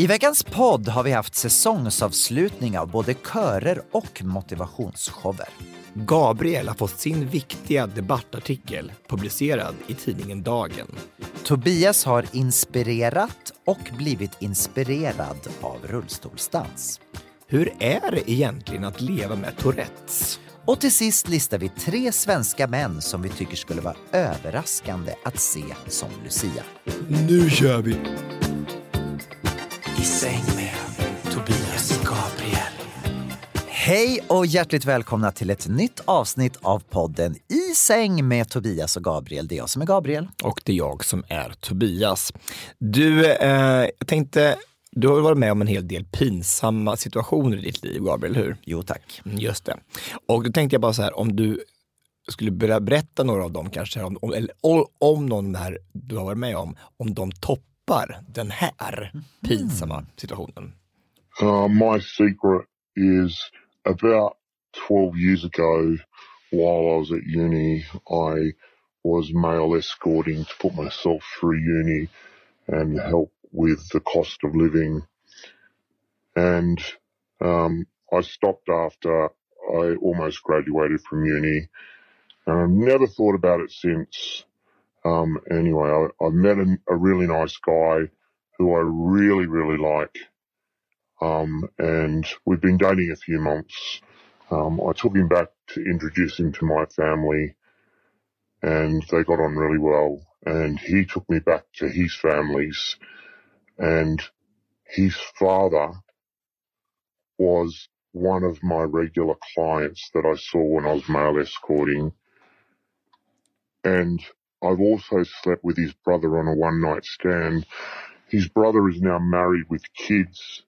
I veckans podd har vi haft säsongsavslutning av både körer och motivationsshower. Gabriel har fått sin viktiga debattartikel publicerad i tidningen Dagen. Tobias har inspirerat och blivit inspirerad av rullstolsdans. Hur är det egentligen att leva med Tourettes? Och till sist listar vi tre svenska män som vi tycker skulle vara överraskande att se som Lucia. Nu kör vi! I säng med Tobias Gabriel. Hej och hjärtligt välkomna till ett nytt avsnitt av podden I säng med Tobias och Gabriel. Det är jag som är Gabriel. Och det är jag som är Tobias. Du, eh, jag tänkte, du har varit med om en hel del pinsamma situationer i ditt liv, Gabriel, hur? Jo tack. Mm, Just det. Och då tänkte jag bara så här, om du skulle börja berätta några av dem kanske, om, om, eller om, någon här du har varit med om, om de toppar den här pinsamma situationen. Uh, my secret is about 12 years ago, while I was at uni, I was male escorting to put myself through uni and help with the cost of living. And um, I stopped after I almost graduated from uni. And I've never thought about it since. Um, anyway, I, I met a, a really nice guy who I really, really like. Um, and we've been dating a few months. Um, I took him back to introduce him to my family and they got on really well. And he took me back to his families and his father was one of my regular clients that I saw when I was male escorting. And I've also slept with his brother on a one night stand. His brother is now married with kids.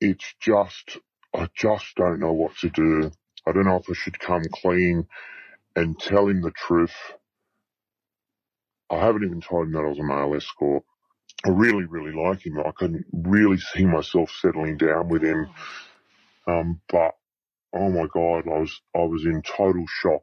It's just, I just don't know what to do. I don't know if I should come clean and tell him the truth. I haven't even told him that I was a male escort. I really, really like him. I can really see myself settling down with him. Um, but oh my god, I was I was in total shock.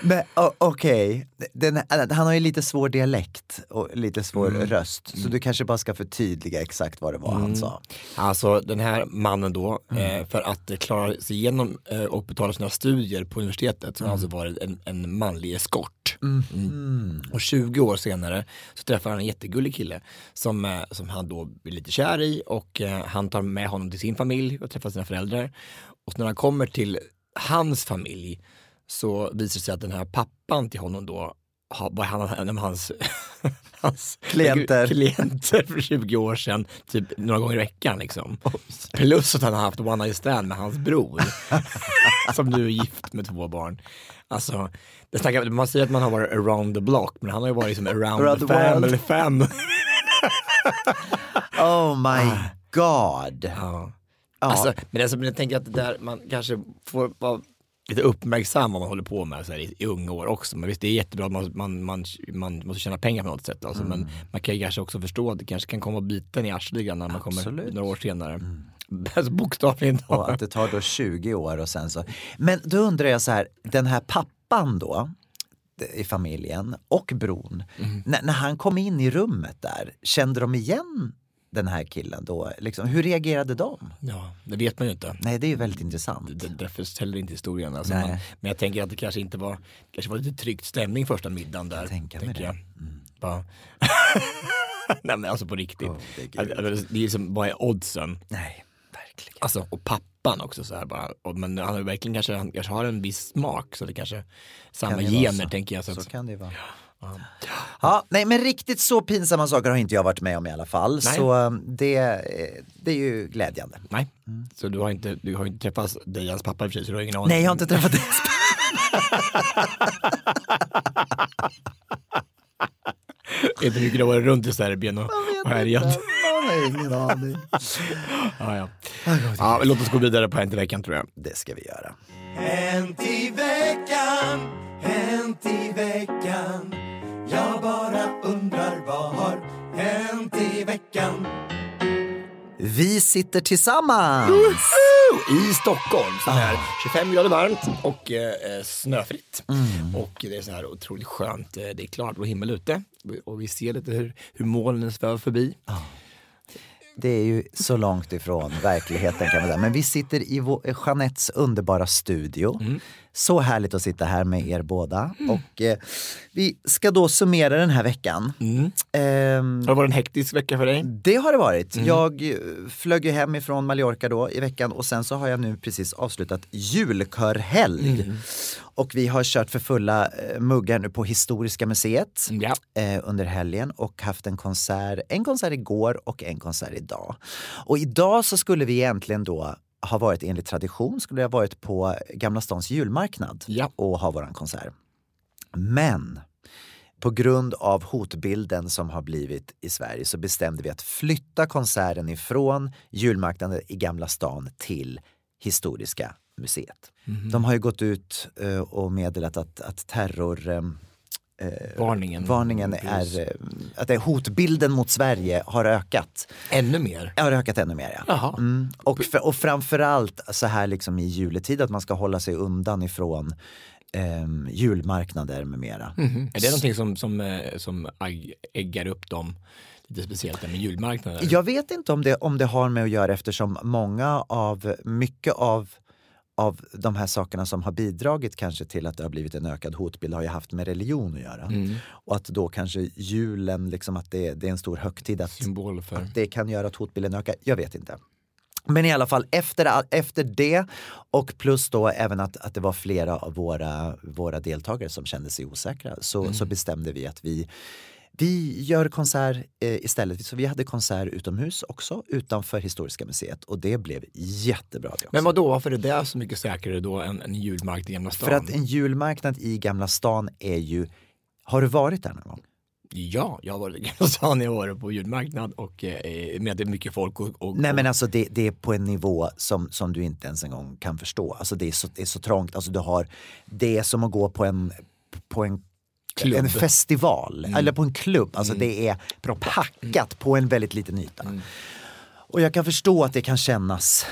Men okej, Den- han har ju lite svår dialekt och lite svår röst. Så du kanske bara ska förtydliga exakt vad det var han sa. Alltså den här mannen då, eh, för att klara sig igenom eh, och betala sina studier på universitetet så har han alltså varit en, en manlig eskort. Mm. Och 20 år senare så träffar han en jättegullig kille som, eh, som han då blir lite kär i och eh, han tar med honom till sin familj och träffar sina föräldrar. Och när han kommer till hans familj så visar det sig att den här pappan till honom då har- var han, en av hans, hans Klienter. klienter för 20 år sedan, typ några gånger i veckan liksom. Plus att han har haft one night stand med hans bror, som nu är gift med två barn. Alltså, det snackar, man säger att man har varit around the block, men han har ju varit liksom around, Around the family. family. Oh my god. Ja. Ja. Alltså, men alltså, jag tänker att det där, man kanske får vara lite uppmärksam vad man håller på med så här, i, i unga år också. Men visst, det är jättebra att man, man, man, man måste tjäna pengar på något sätt. Alltså, Men man kan ju kanske också förstå att det kanske kan komma biten i arslet när man kommer Absolut. några år senare. Alltså, bokstavligen. Och att det tar då 20 år och sen så. Men då undrar jag så här, den här pappan då i familjen och bron, när, när han kom in i rummet där, kände de igen den här killen då? Liksom, hur reagerade de? Ja, det vet man ju inte. Nej, det är ju väldigt intressant. Det, därför heller inte historien. Alltså man, men jag tänker att det kanske inte var, kanske var lite tryckt stämning första middagen där. tänker mig tänker det. jag. Bara- Nej men alltså på riktigt. Åh, det är gud. Alltså, det är liksom, vad är oddsen? Nej, verkligen. Alltså, och pappan också så här bara. Och, men han har ju verkligen kanske, han kanske har en viss smak så det kanske samma Kan det gener tänker jag. Så, Så kan det vara. Ja, nej men riktigt så pinsamma saker har inte jag varit med om i alla fall. Nej. Så eh, det, eh, det är ju glädjande. nej, så du har inte, du har inte träffat Dejans pappa i och för sig så du har ingen aning. Nej, jag har inte träffat dig. Inte mycket du har varit runt i Serbien och, och härjat. Jag har ingen aning. Ja, ja. ja, låt oss gå vidare på Hänt i veckan tror jag. Det ska vi göra. Hänt i veckan, hänt i veckan Jag bara undrar vad har hänt i veckan Vi sitter tillsammans. I Stockholm som är 25 grader varmt och eh, snöfritt. Och det är så här otroligt skönt. Eh, Det är klart och himmel ute och vi ser lite hur, hur molnen svävar förbi. Det är ju så långt ifrån verkligheten kan man säga. Men vi sitter i vår, Jeanettes underbara studio. Så härligt att sitta här med er båda. Och eh, vi ska då summera den här veckan. Ehm, Har det varit en hektisk vecka för dig? det har det varit. Jag eh, flög ju hem ifrån Mallorca då i veckan och sen så har jag nu precis avslutat julkörhelg. Och vi har kört för fulla eh, muggar nu på Historiska museet Ja. eh, under helgen och haft en konsert, en konsert igår och en konsert idag. Och idag så skulle vi egentligen då ha varit enligt tradition, skulle ha varit på Gamla stans julmarknad Ja. och ha våran konsert. Men på grund av hotbilden som har blivit i Sverige så bestämde vi att flytta konserten ifrån julmarknaden i Gamla stan till Historiska museet. De har ju gått ut eh, och meddelat att, att terror eh, Varningen. varningen är eh, att det hotbilden mot Sverige har ökat. Ännu mer. Har ökat ännu mer ja. Mm. Och, för, och framförallt så här liksom i juletid att man ska hålla sig undan ifrån ehm, julmarknader med mera. Är det någonting som, som, eh, som äggar upp dem lite speciellt med julmarknader? Jag vet inte om det, om det har med att göra eftersom många av, mycket av av de här sakerna som har bidragit kanske till att det har blivit en ökad hotbild har ju haft med religion att göra. Och att då kanske julen, liksom att det, det är en stor högtid, att, att det kan göra att hotbilden ökar. Jag vet inte. Men i alla fall efter, efter det och plus då även att, att det var flera av våra, våra deltagare som kände sig osäkra så, så bestämde vi att vi vi gör konsert eh, istället. Så vi hade konsert utomhus också utanför Historiska museet och det blev jättebra. Det. Men vad då varför är det så mycket säkrare då än en julmarknad i Gamla stan? För att en julmarknad i Gamla stan är ju Har du varit där någon gång? Ja, jag har varit i Gamla stan, jag har varit på julmarknad och eh, med det är mycket folk och, och, Nej men alltså det, det är på en nivå som, som du inte ens en gång kan förstå. Alltså det är så, det är så trångt. Alltså du har, det är som att gå på en, på en Klubb. Mm. En festival eller på en klubb. Alltså det är packat på en väldigt liten yta. Mm. Och jag kan förstå att det kan kännas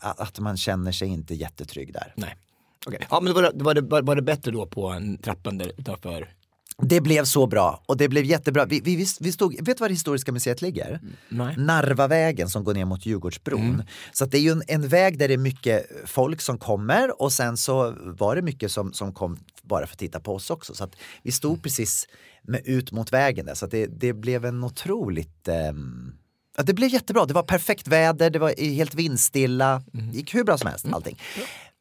att man känner sig inte jättetrygg där. Nej. Okej. Ja men var det, var, det, var det bättre då på en trappan där utanför? Det blev så bra och det blev jättebra. Vi, vi, vi- stod, vet du var Historiska museet ligger? Nej. Narvavägen som går ner mot Djurgårdsbron. Så att det är ju en, en väg där det är mycket folk som kommer och sen så var det mycket som, som kom bara för att titta på oss också. Så att vi stod precis med, ut mot vägen där så att det, det blev en otroligt ehm, Ja, det blev jättebra, det var perfekt väder, det var helt vindstilla, gick hur bra som helst allting.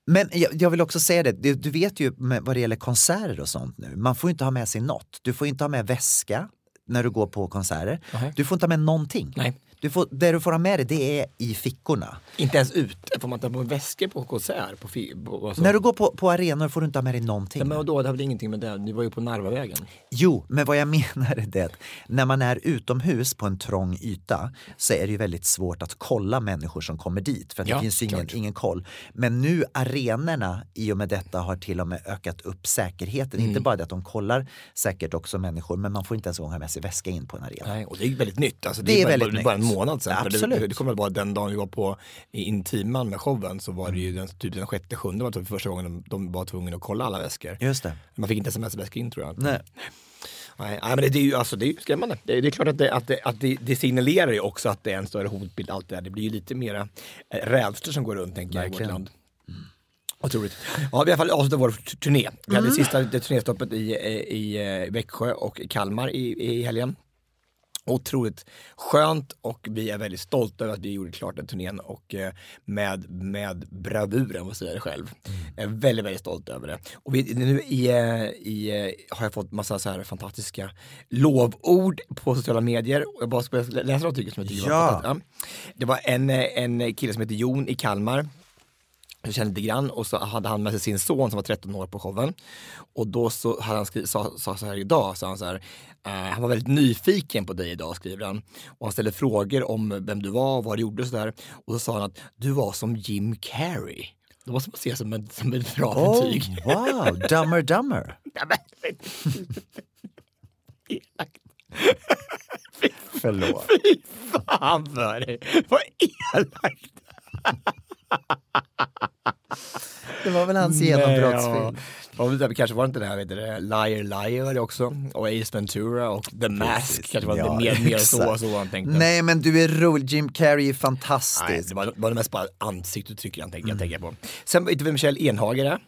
Men jag, vill också säga det, du, vet ju med, vad det gäller konserter och sånt nu, man får inte ha med sig något. Du får inte ha med väska när du går på konserter. Nej. Du får inte ha med någonting. Nej. Du får, det du får ha med dig det är i fickorna. Inte ens ute? Får man ta på väskor på konsert? På, på, alltså. När du går på, på arenor får du inte ha med dig någonting. Ja, men vadå, det har väl ingenting med det? Ni var ju på Narvavägen. Jo, men vad jag menar är det när man är utomhus på en trång yta så är det ju väldigt svårt att kolla människor som kommer dit för Ja, det finns ju ingen, ingen koll. Men nu arenorna i och med detta har till och med ökat upp säkerheten. Mm. Inte bara det att de kollar säkert också människor men man får inte ens en gång ha med sig väska in på en arena. Nej, och det är ju väldigt nytt. Alltså, Det är bara, väldigt bara, nytt. Månad sedan. För Absolut. Det, det kommer väl vara den dagen vi var på i Intiman med showen så var det ju den, typ den sjätte, sjunde var det första gången de, de var tvungna att kolla alla väskor. Just det. Man fick inte sms-väska in tror jag. Nej. Nej, men det, är ju alltså, det är ju skrämmande. Det, det är klart att, det, att, det, att det, signalerar ju också att det är en större hotbild. Allt det där. Det blir ju lite mera eh, rädslor som går runt tänker jag i vårt land. Otroligt. Ja, vi har i alla fall avslutat vår turné. Vi hade sista det turnéstoppet i, i, i eh, Växjö och Kalmar i, i helgen. Otroligt skönt och vi är väldigt stolta över att vi gjorde klart den turnén och eh, med, med bravur, om jag säger det själv. Jag är väldigt, väldigt stolt över det. Och vi, nu i, eh, i, eh, har jag fått massa så här fantastiska lovord på sociala medier. Jag bara ska läsa några stycken som jag tycker Ja. var fantastiskt. Ja. Det var en, en kille som heter Jon i Kalmar jag kände lite grann och så hade han med sig sin son som var 13 år på showen. Och då så hade han skrivit, sa, sa så här idag, sa han så här, eh, han var väldigt nyfiken på dig idag skriver han. Och han ställde frågor om vem du var och vad du gjorde och sådär. Och så sa han att du var som Jim Carrey. Det måste man se som, en, som ett bra Oh, betyg. wow, Dummer Dummer. Förlåt. Fy fan för dig. Vad elakt. Det var väl hans genombrottsfilm. Ja, och det kanske var inte det här, vet du, det, Liar Liar var det också. Och Ace Ventura och The Mask. Kanske var Ja, det mer, mer så, så han tänkte. Nej men du är rolig, Jim Carrey är Nej, fantastisk. det var, var det mest bara ansiktsuttryck jag tänkte, Mm. jag tänker på. Sen vet du vem Kjell Enhager är?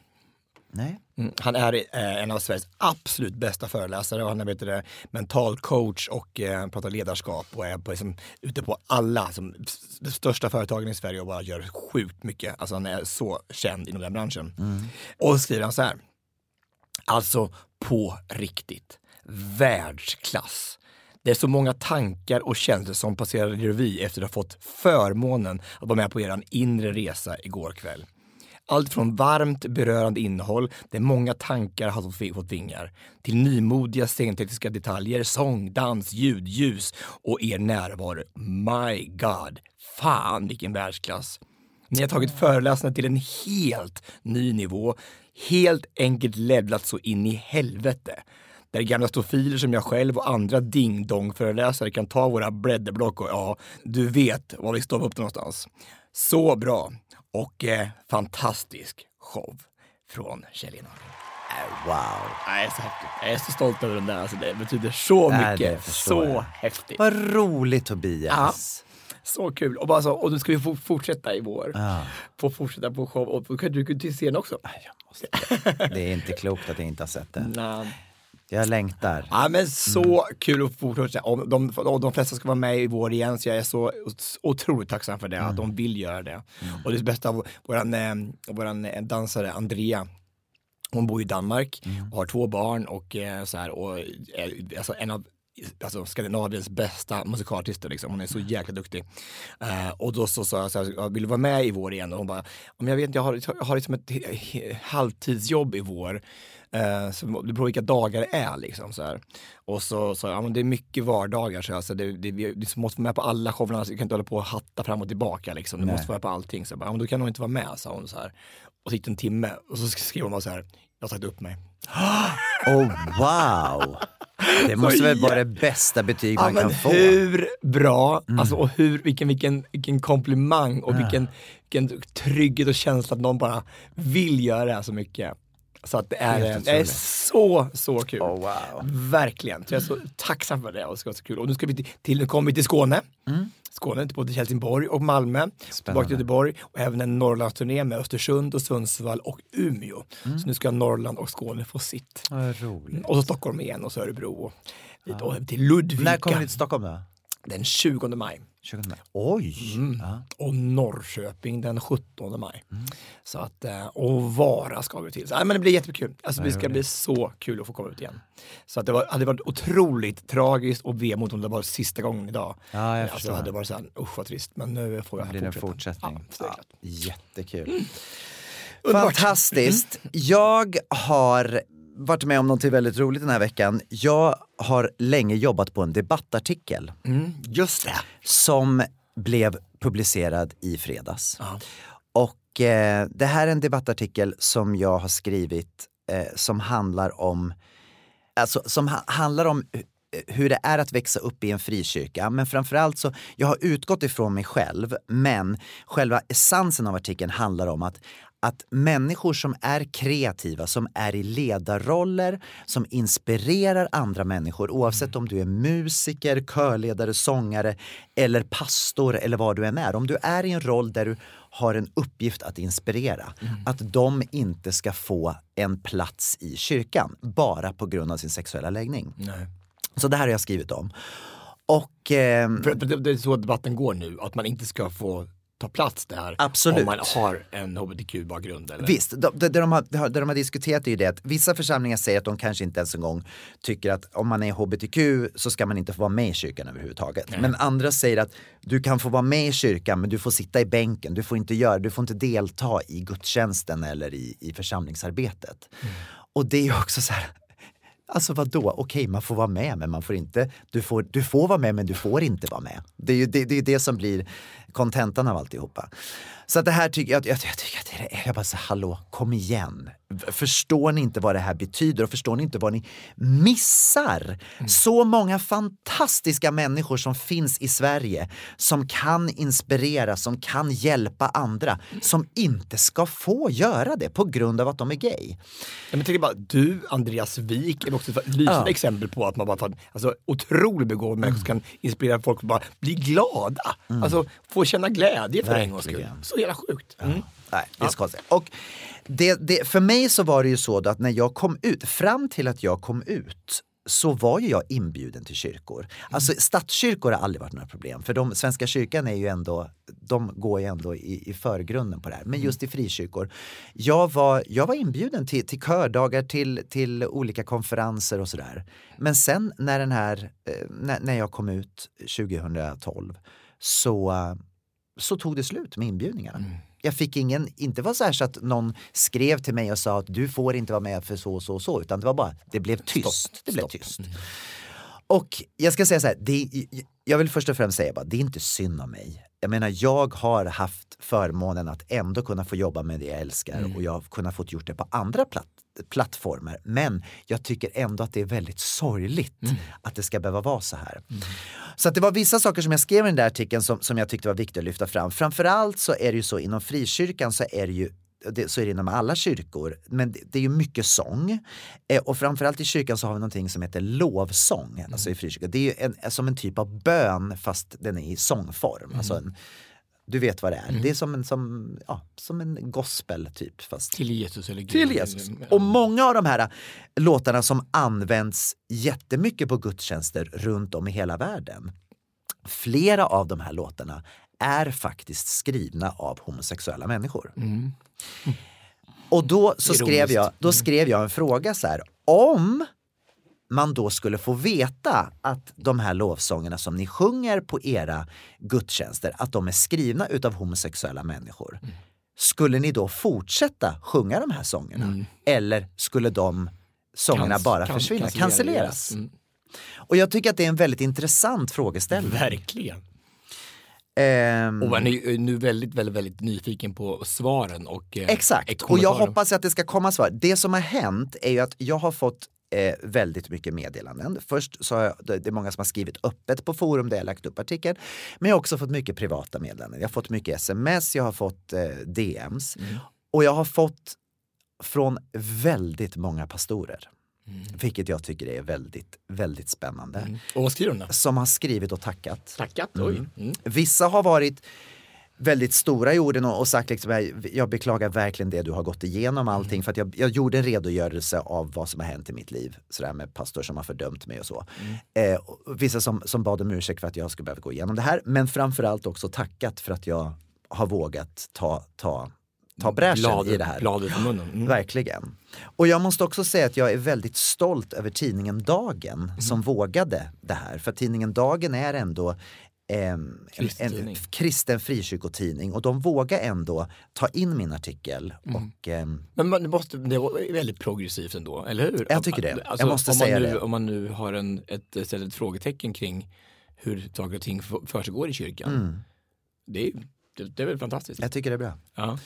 Nej. Mm, Han är eh, en av Sveriges absolut bästa föreläsare och han är vet du, mental coach och eh, pratar ledarskap och är på, liksom, ute på alla som, de största företagen i Sverige och bara gör sjukt mycket. Alltså han är så känd inom den branschen. Och så skriver han så här. Alltså på riktigt. Världsklass. Det är så många tankar och känslor som passerar revy efter att ha fått förmånen att vara med på er inre resa igår kväll. Allt från varmt berörande innehåll, där många tankar har fått vingar, till nymodiga scentekniska detaljer, sång, dans, ljud, ljus och er närvaro. My God! Fan vilken världsklass! Ni har tagit föreläsarna till en helt ny nivå, helt enkelt levlat så in i helvete. Där gamla stofiler som jag själv och andra ding-dong-föreläsare kan ta våra blädderblock och ja, du vet var vi står upp någonstans. Så bra och eh, fantastisk show från Kjell Enhagen. Wow. Jag är så häftig. Jag är så stolt över den där. Alltså, det betyder så Nej, mycket. Så jag. häftigt. Vad roligt Tobias. Så kul. Och, bara så, och nu ska vi få fortsätta i vår. Ja. Få fortsätta på show. Och då kan du till scenen också. Det är inte klokt att jag inte har sett det. Nej. Jag längtar. Ja men så kul att fortsätta. Och de, och de flesta ska vara med i vår igen så jag är så otroligt tacksam för det, att de vill göra det. Och det bästa av våran, eh, våran eh, dansare Andrea, hon bor i Danmark och har två barn och eh, så här och alltså en av alltså Skandinaviens bästa musikartister liksom. Hon är så jäkla duktig. Eh, och då så sa jag så här, "Jag vill du vara med i vår igen? Och hon bara, om jag vet inte, jag har, jag har liksom ett halvtidsjobb i vår. Eh, så det beror på vilka dagar det är liksom så här. Och så sa jag, ja men det är mycket vardagar så jag, så det, det, vi vi måste vara med på alla showerna, vi kan inte hålla på och hatta fram och tillbaka liksom. Du Nej. måste vara med på allting. Så jag bara, ja men då kan hon inte vara med, sa hon så här. Och så gick det en timme och så skrev hon bara så här, jag har sagt upp mig. Oh wow! Det måste väl vara det bästa betyg Ja man kan få. hur bra, Mm. alltså och hur, vilken, vilken, vilken komplimang och vilken, vilken trygghet och känsla att någon bara vill göra det så mycket. Så att det är, det är otroligt. så, så kul. Oh, wow. Verkligen. Så jag är så tacksam för det och det ska vara så kul. Och nu ska vi till, till, nu kommer vi till Skåne. Mm. Skåne, till både Helsingborg och Malmö. Tillbaka till Göteborg och även en Norrlandsturné med Östersund och Sundsvall och Umeå. Mm. Så nu ska Norrland och Skåne få sitt. Roligt. Och så Stockholm igen och så Örebro och, dit, och till Ludvika. När kommer ni till Stockholm då? Den 20 maj. 20 maj. Oj! Mm. Ja. Och Norrköping den 17 maj. Så att, eh, och Vara ska vi till. Så, nej, men det blir jättekul. Alltså, det ska bli så kul att få komma ut igen. Så att det var, hade varit otroligt tragiskt och vemodigt om det var sista gången idag. Ja, jag alltså, det hade varit såhär, usch vad trist. Men nu får jag Det blir en fortsätta. fortsättning. Ja, så klart. Jättekul. Underbart. Fantastiskt. Jag har varit med om något väldigt roligt den här veckan. Jag har länge jobbat på en debattartikel Mm, just det. som blev publicerad i fredags. Och eh, det här är en debattartikel som jag har skrivit eh, som handlar om alltså, som ha, handlar om hu- hur det är att växa upp i en frikyrka. Men framförallt så, jag har utgått ifrån mig själv, men själva essensen av artikeln handlar om att att människor som är kreativa, som är i ledarroller, som inspirerar andra människor oavsett om du är musiker, körledare, sångare eller pastor eller vad du än är. Om du är i en roll där du har en uppgift att inspirera, att de inte ska få en plats i kyrkan bara på grund av sin sexuella läggning. Nej. Så det här har jag skrivit om. Och ehm, För, för det, det är så debatten går nu, att man inte ska få ta plats där Absolut. om man har en hbtq-bakgrund. Eller? Visst, det, det, de har, det de har diskuterat är ju det att vissa församlingar säger att de kanske inte ens en gång tycker att om man är hbtq så ska man inte få vara med i kyrkan överhuvudtaget. Men andra säger att du kan få vara med i kyrkan men du får sitta i bänken, du får inte göra, du får inte delta i gudstjänsten eller i, i församlingsarbetet. Och det är också så här, Alltså vadå? Okej, man får vara med men man får inte, du får, du får vara med men du får inte vara med. Det är ju det, det, är det som blir kontentan av alltihopa. Så att det här tycker jag, jag, jag tycker att det är, jag bara så hallå, kom igen. Förstår ni inte vad det här betyder och förstår ni inte vad ni missar? Så många fantastiska människor som finns i Sverige som kan inspirera, som kan hjälpa andra, som inte ska få göra det på grund av att de är gay. Ja, Men tänk bara, du, Andreas Wik, är också ett lysande Ja. exempel på att man bara alltså otroligt begåvad människa som kan inspirera folk att bara bli glada. Alltså få känna glädje för en gångs skull. Verkligen. Så jävla sjukt. Mm. Nej, det är så konstigt. Och det, det, för mig så var det ju så att när jag kom ut, fram till att jag kom ut så var ju jag inbjuden till kyrkor. Alltså statskyrkor har aldrig varit några problem för de, Svenska kyrkan är ju ändå, de går ju ändå i, i förgrunden på det här. Men just i frikyrkor, jag var, jag var inbjuden till, till kördagar, till, till olika konferenser och sådär. Men sen när den här, eh, när, när jag kom ut 2012 så, så tog det slut med inbjudningarna. Jag fick ingen, inte var så här så att någon skrev till mig och sa att du får inte vara med för så och så och så, utan det var bara, det blev tyst. det blev stopp. tyst. Och jag ska säga så här, det, jag vill först och främst säga bara, det är inte synd om mig. Jag menar, jag har haft förmånen att ändå kunna få jobba med det jag älskar och jag har kunnat få gjort det på andra platt, plattformar. Men jag tycker ändå att det är väldigt sorgligt att det ska behöva vara så här. Så att det var vissa saker som jag skrev i den där artikeln som, som jag tyckte var viktigt att lyfta fram. Framförallt så är det ju så inom frikyrkan så är det ju det, så är det inom alla kyrkor, men det, det är ju mycket sång. Eh, och framförallt i kyrkan så har vi någonting som heter lovsång, alltså i frikyrkan. Det är ju en, som en typ av bön fast den är i sångform. Alltså en, du vet vad det är. Det är som en, som, ja, som en gospel typ. Fast Till Jesus eller Gud. till Jesus. Och många av de här låtarna som används jättemycket på gudstjänster runt om i hela världen. Flera av de här låtarna är faktiskt skrivna av homosexuella människor. Och då, så skrev jag, då skrev jag en fråga så här. Om man då skulle få veta att de här lovsångerna som ni sjunger på era gudstjänster, att de är skrivna utav homosexuella människor. Skulle ni då fortsätta sjunga de här sångerna? Eller skulle de sångerna Kans- bara försvinna, cancelleras? Mm. Och jag tycker att det är en väldigt intressant frågeställning. Verkligen. Ehm, Och man är ju nu väldigt, väldigt, väldigt nyfiken på svaren och eh, Exakt, och jag hoppas att det ska komma svar. Det som har hänt är ju att jag har fått eh, väldigt mycket meddelanden. Först så har jag, det är många som har skrivit öppet på forum där jag lagt upp artikeln. Men jag har också fått mycket privata meddelanden. Jag har fått mycket sms, jag har fått eh, DMs. Och jag har fått från väldigt många pastorer. Vilket jag tycker är väldigt, väldigt spännande. Och vad skriver de då? Som har skrivit och tackat. Tackat, oj. Mm. Vissa har varit väldigt stora i orden och, och sagt liksom, jag, beklagar verkligen det du har gått igenom allting för att jag, jag gjorde en redogörelse av vad som har hänt i mitt liv. Sådär med pastor som har fördömt mig och så. Eh, och vissa som, som bad om ursäkt för att jag skulle behöva gå igenom det här men framförallt också tackat för att jag har vågat ta, ta, ta bräschen Bladet- i det här. bladet från munnen. Mm. Verkligen. Och jag måste också säga att jag är väldigt stolt över tidningen Dagen Mm. som vågade det här. För tidningen Dagen är ändå ehm, en, Kristen en kristen frikyrkotidning och de vågar ändå ta in min artikel. Mm. Och, ehm, Men man, det, måste, det är väldigt progressivt ändå, eller hur? Jag tycker det. Alltså, Jag måste om man säga nu, det. Om man nu har en, ett, ett frågetecken kring hur saker och ting för- försiggår i kyrkan. Mm. Det, är, det, det är väl fantastiskt? jag tycker det är bra. Ja.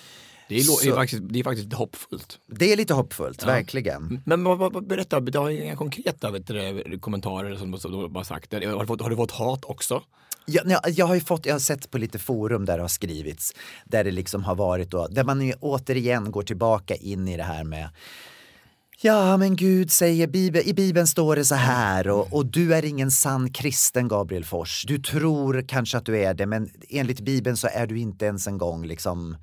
Det är, Så- faktiskt, det är faktiskt hoppfullt. Det är lite hoppfullt, verkligen. Men vad, berätta, du har inga konkreta vet du, kommentarer som, du bara sagt. Har du, fått, har du fått hat också? Jag, jag, jag har ju fått, jag har sett på lite forum där det har skrivits, där det liksom har varit då, där man återigen går tillbaka in i det här med Ja, men Gud säger, Bibel, i Bibeln står det så här och, och du är ingen sann kristen Gabriel Fors. Du tror kanske att du är det, men enligt Bibeln så är du inte ens en gång liksom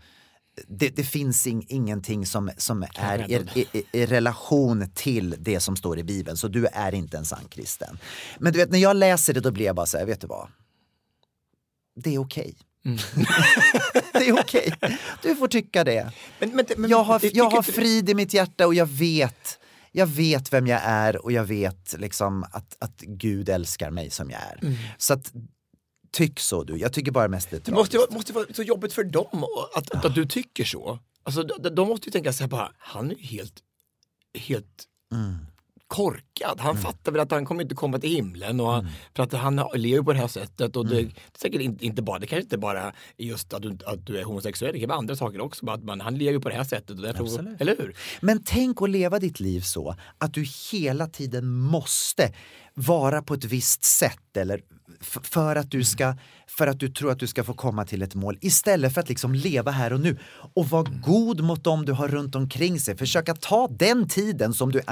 det, det finns ing, ingenting som, som är i, i, i, relation till det som står i Bibeln, så du är inte en sann kristen. Men du vet, när jag läser det då blir jag bara så här, vet du vad? Det är okej. det är okej. Du får tycka det. Men, men, men, Jag har, jag har frid i mitt hjärta och jag vet jag vet vem jag är och jag vet liksom att, att Gud älskar mig som jag är. Så att, tyck så du. Jag tycker bara mest det är Det måste, tragiskt. ju- måste vara så jobbigt för dem att, att, att du tycker så. Alltså, de, de måste ju tänka så här bara, han är ju helt, helt korkad. Han fattar väl att han kommer inte komma till himlen och han, för att han har- lever på det här sättet. Och det, det är säkert inte, inte bara, det kanske inte bara är just att du, att du är homosexuell, det kan vara andra saker också. Bara att man, han lever på det här sättet. Och därför, Absolut. eller hur? Men tänk att leva ditt liv så att du hela tiden måste vara på ett visst sätt eller för att du ska för att du tror att du ska få komma till ett mål istället för att liksom leva här och nu och vara god mot dem du har runt omkring sig. Försöka ta den tiden som du,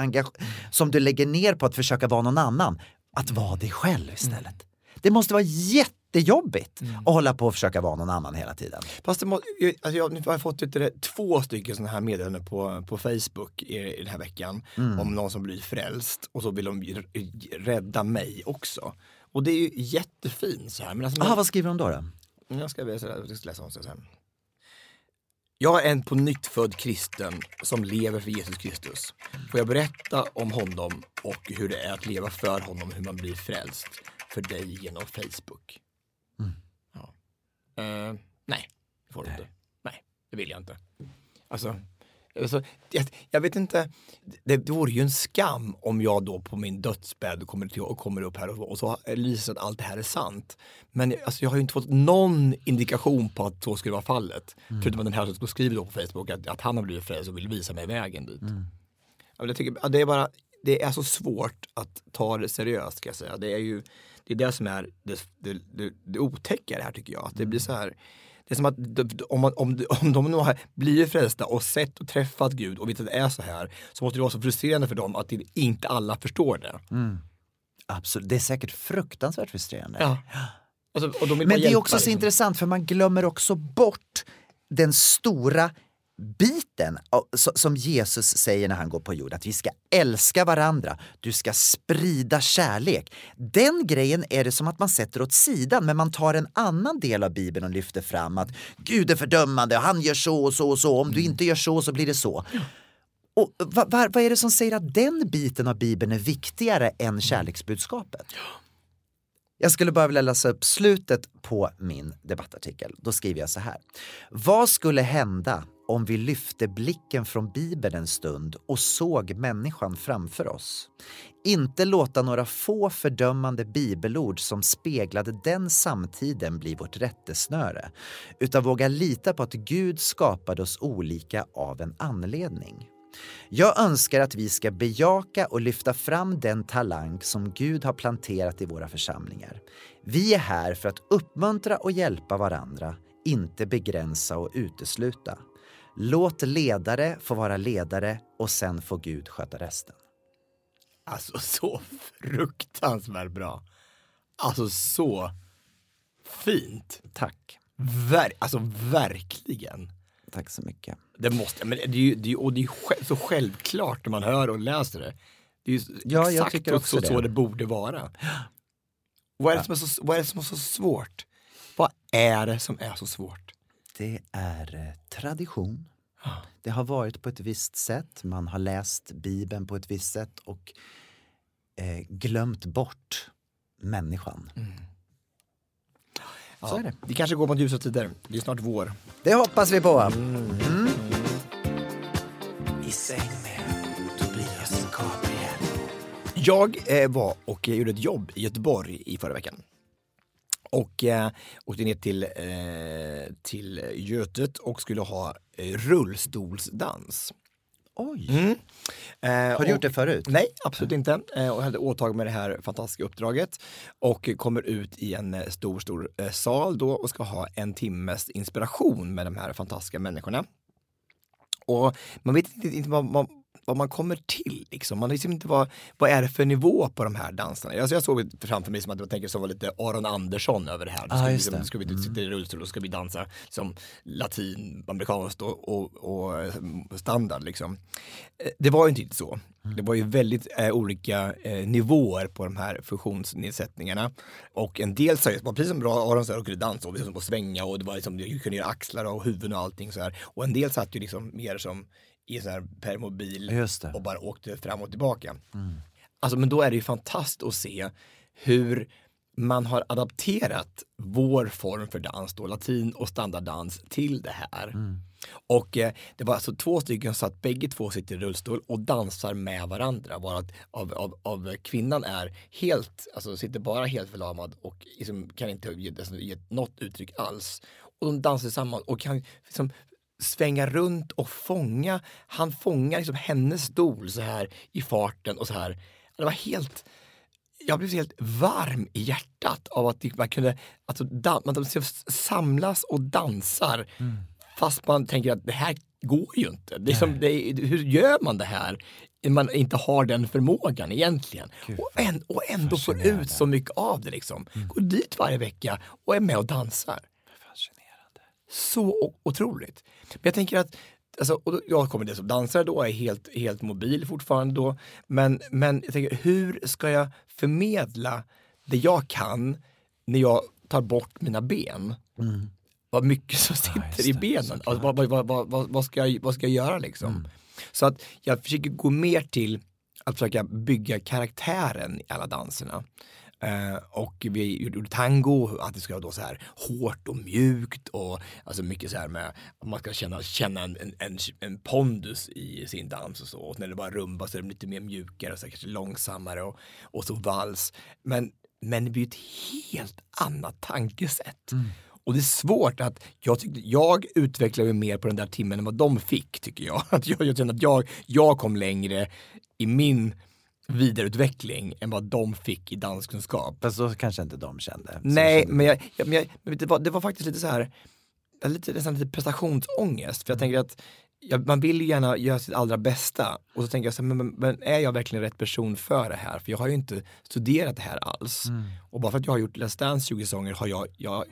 som du lägger ner på att försöka vara någon annan, att vara dig själv istället. Det måste vara jättejobbigt att hålla på och försöka vara någon annan hela tiden. Fast må, alltså jag, har fått det, två stycken sådana här meddelanden på, på Facebook i, i den här veckan om någon som blir frälst och så vill de rädda mig också. Och det är ju jättefint så här. Men alltså, Aha, vad skriver de då? då? Jag ska, läsa- jag ska läsa om det sen. Jag är en på nytt född kristen som lever för Jesus Kristus. Får jag berätta om honom och hur det är att leva för honom, hur man blir frälst för dig genom Facebook? Ja. Eh, nej, det får du inte. Nej, det vill jag inte. Alltså, alltså jag, jag vet inte, det, det vore ju en skam om jag då på min dödsbädd kommer, till, och kommer upp här och, och så lyser att allt det här är sant. Men alltså, jag har ju inte fått någon indikation på att så skulle vara fallet. Förutom att den här som skriver då på Facebook att, att han har blivit frälst och vill visa mig vägen dit. Men jag tycker, det, är bara, det är så svårt att ta det seriöst ska jag säga. Det är ju det, är det som är det, det, det, det otäcka det här tycker jag. Att det blir så här det är som att om, man, om, om de nu har blivit frälsta och sett och träffat Gud och vet att det är så här så måste det vara så frustrerande för dem att inte alla förstår det. Absolut, det är säkert fruktansvärt frustrerande. Ja. Alltså, och de Men det är också så liksom. intressant för man glömmer också bort den stora biten som Jesus säger när han går på jord, att vi ska älska varandra, du ska sprida kärlek. Den grejen är det som att man sätter åt sidan men man tar en annan del av Bibeln och lyfter fram att Gud är fördömande, han gör så och så och så, om du inte gör så så blir det så. Och vad, vad, vad är det som säger att den biten av Bibeln är viktigare än kärleksbudskapet? Jag skulle bara vilja läsa upp slutet på min debattartikel. Då skriver jag så här. Vad skulle hända om vi lyfte blicken från Bibeln en stund och såg människan framför oss? Inte låta några få fördömande bibelord som speglade den samtiden bli vårt rättesnöre, utan våga lita på att Gud skapade oss olika av en anledning. Jag önskar att vi ska bejaka och lyfta fram den talang som Gud har planterat i våra församlingar. Vi är här för att uppmuntra och hjälpa varandra, inte begränsa och utesluta. Låt ledare få vara ledare och sen får Gud sköta resten. Alltså så fruktansvärt bra. Alltså så fint. Tack. Ver, alltså verkligen. Tack så mycket. Det måste, men det är ju, det är, och det är så självklart när man hör och läser det. Det är ju Ja, jag exakt också så, så det. det borde vara. Vad är, det som är så, vad är det som är så svårt? Vad är det som är så svårt? Det är eh, tradition. Det har varit på ett visst sätt. Man har läst Bibeln på ett visst sätt och eh, glömt bort människan. Så är det. Vi kanske går mot ljusa tider. Det är snart vår. Det hoppas vi på. I säng med Tobias Gabriel. Jag eh, var och gjorde ett jobb i Göteborg i förra veckan. Och eh, åkte ner till, eh, till Götet och skulle ha eh, rullstolsdans. Oj, Mm. Eh, har du gjort det förut? Nej, absolut inte. Eh, och hade åtagit mig det här fantastiska uppdraget och kommer ut i en eh, stor, stor eh, sal då och ska ha en timmes inspiration med de här fantastiska människorna. Och man vet inte, inte vad, vad, vad man kommer till. Liksom. Man liksom inte vad, vad är det för nivå på de här dansarna. Alltså jag såg det framför mig som att jag tänker som var lite Aron Andersson över det här. Ah, ska, liksom, det. ska vi sitta i rullstol och ska vi dansa som latin, amerikanskt och, och, och eh, standard. Liksom. Eh, Det var ju inte så. Det var ju väldigt eh, olika eh, nivåer på de här funktionsnedsättningarna. Och en del sa ju, precis som bra Aron sa, kunde dansa och liksom svänga och det var liksom, du kunde göra axlar och huvuden och allting så här. Och en del satt ju liksom mer som i så här permobil och bara åkte fram och tillbaka. Alltså men då är det ju fantastiskt att se hur man har adapterat vår form för dans, då, latin och standarddans, till det här. Och eh, det var alltså två stycken så att bägge två sitter i rullstol och dansar med varandra. Bara att av, av, av kvinnan är helt, alltså sitter bara helt förlamad och liksom kan inte ge, alltså, ge något uttryck alls. Och de dansar tillsammans och kan liksom svänga runt och fånga, han fångar liksom hennes stol så här i farten och så här. Det var helt, jag blev helt varm i hjärtat av att man kunde, alltså, dan- man liksom samlas och dansar fast man tänker att det här går ju inte. Det är som, det hur gör man det här man inte har den förmågan egentligen? och, än, och ändå får ut så mycket av det liksom. Går dit varje vecka och är med och dansar. Så otroligt. Men jag tänker att Alltså, och då, jag kommer dels som dansare då, är helt, helt mobil fortfarande då. Men, men jag tänker, hur ska jag förmedla det jag kan när jag tar bort mina ben? Vad mycket som sitter i benen. Alltså, vad, vad, vad, vad, ska jag, vad ska jag göra liksom? Så att jag försöker gå mer till att försöka bygga karaktären i alla danserna. Eh, och vi gjorde tango, att det ska vara då så här hårt och mjukt och alltså mycket så här med att man ska känna, känna en, en, en, pondus i sin dans och så. Och när det bara rumba så är det lite mer mjukare och så här, kanske långsammare och, och så vals. Men, men det blir ett helt annat tankesätt. Och det är svårt att, jag, tyckte, jag utvecklade mig mer på den där timmen än vad de fick tycker jag. Att jag, jag kände att jag, jag kom längre i min vidareutveckling än vad de fick i danskunskap. Fast så kanske inte de kände. Nej, kände men, jag, jag, men, jag, men det, var, det var faktiskt lite så här, jag lite, nästan lite prestationsångest. För jag tänker att jag, man vill ju gärna göra sitt allra bästa. Och så tänker jag så här, men, men, är jag verkligen rätt person för det här? För jag har ju inte studerat det här alls. Och bara för att jag har gjort Let's Dance 20 säsonger har jag, jag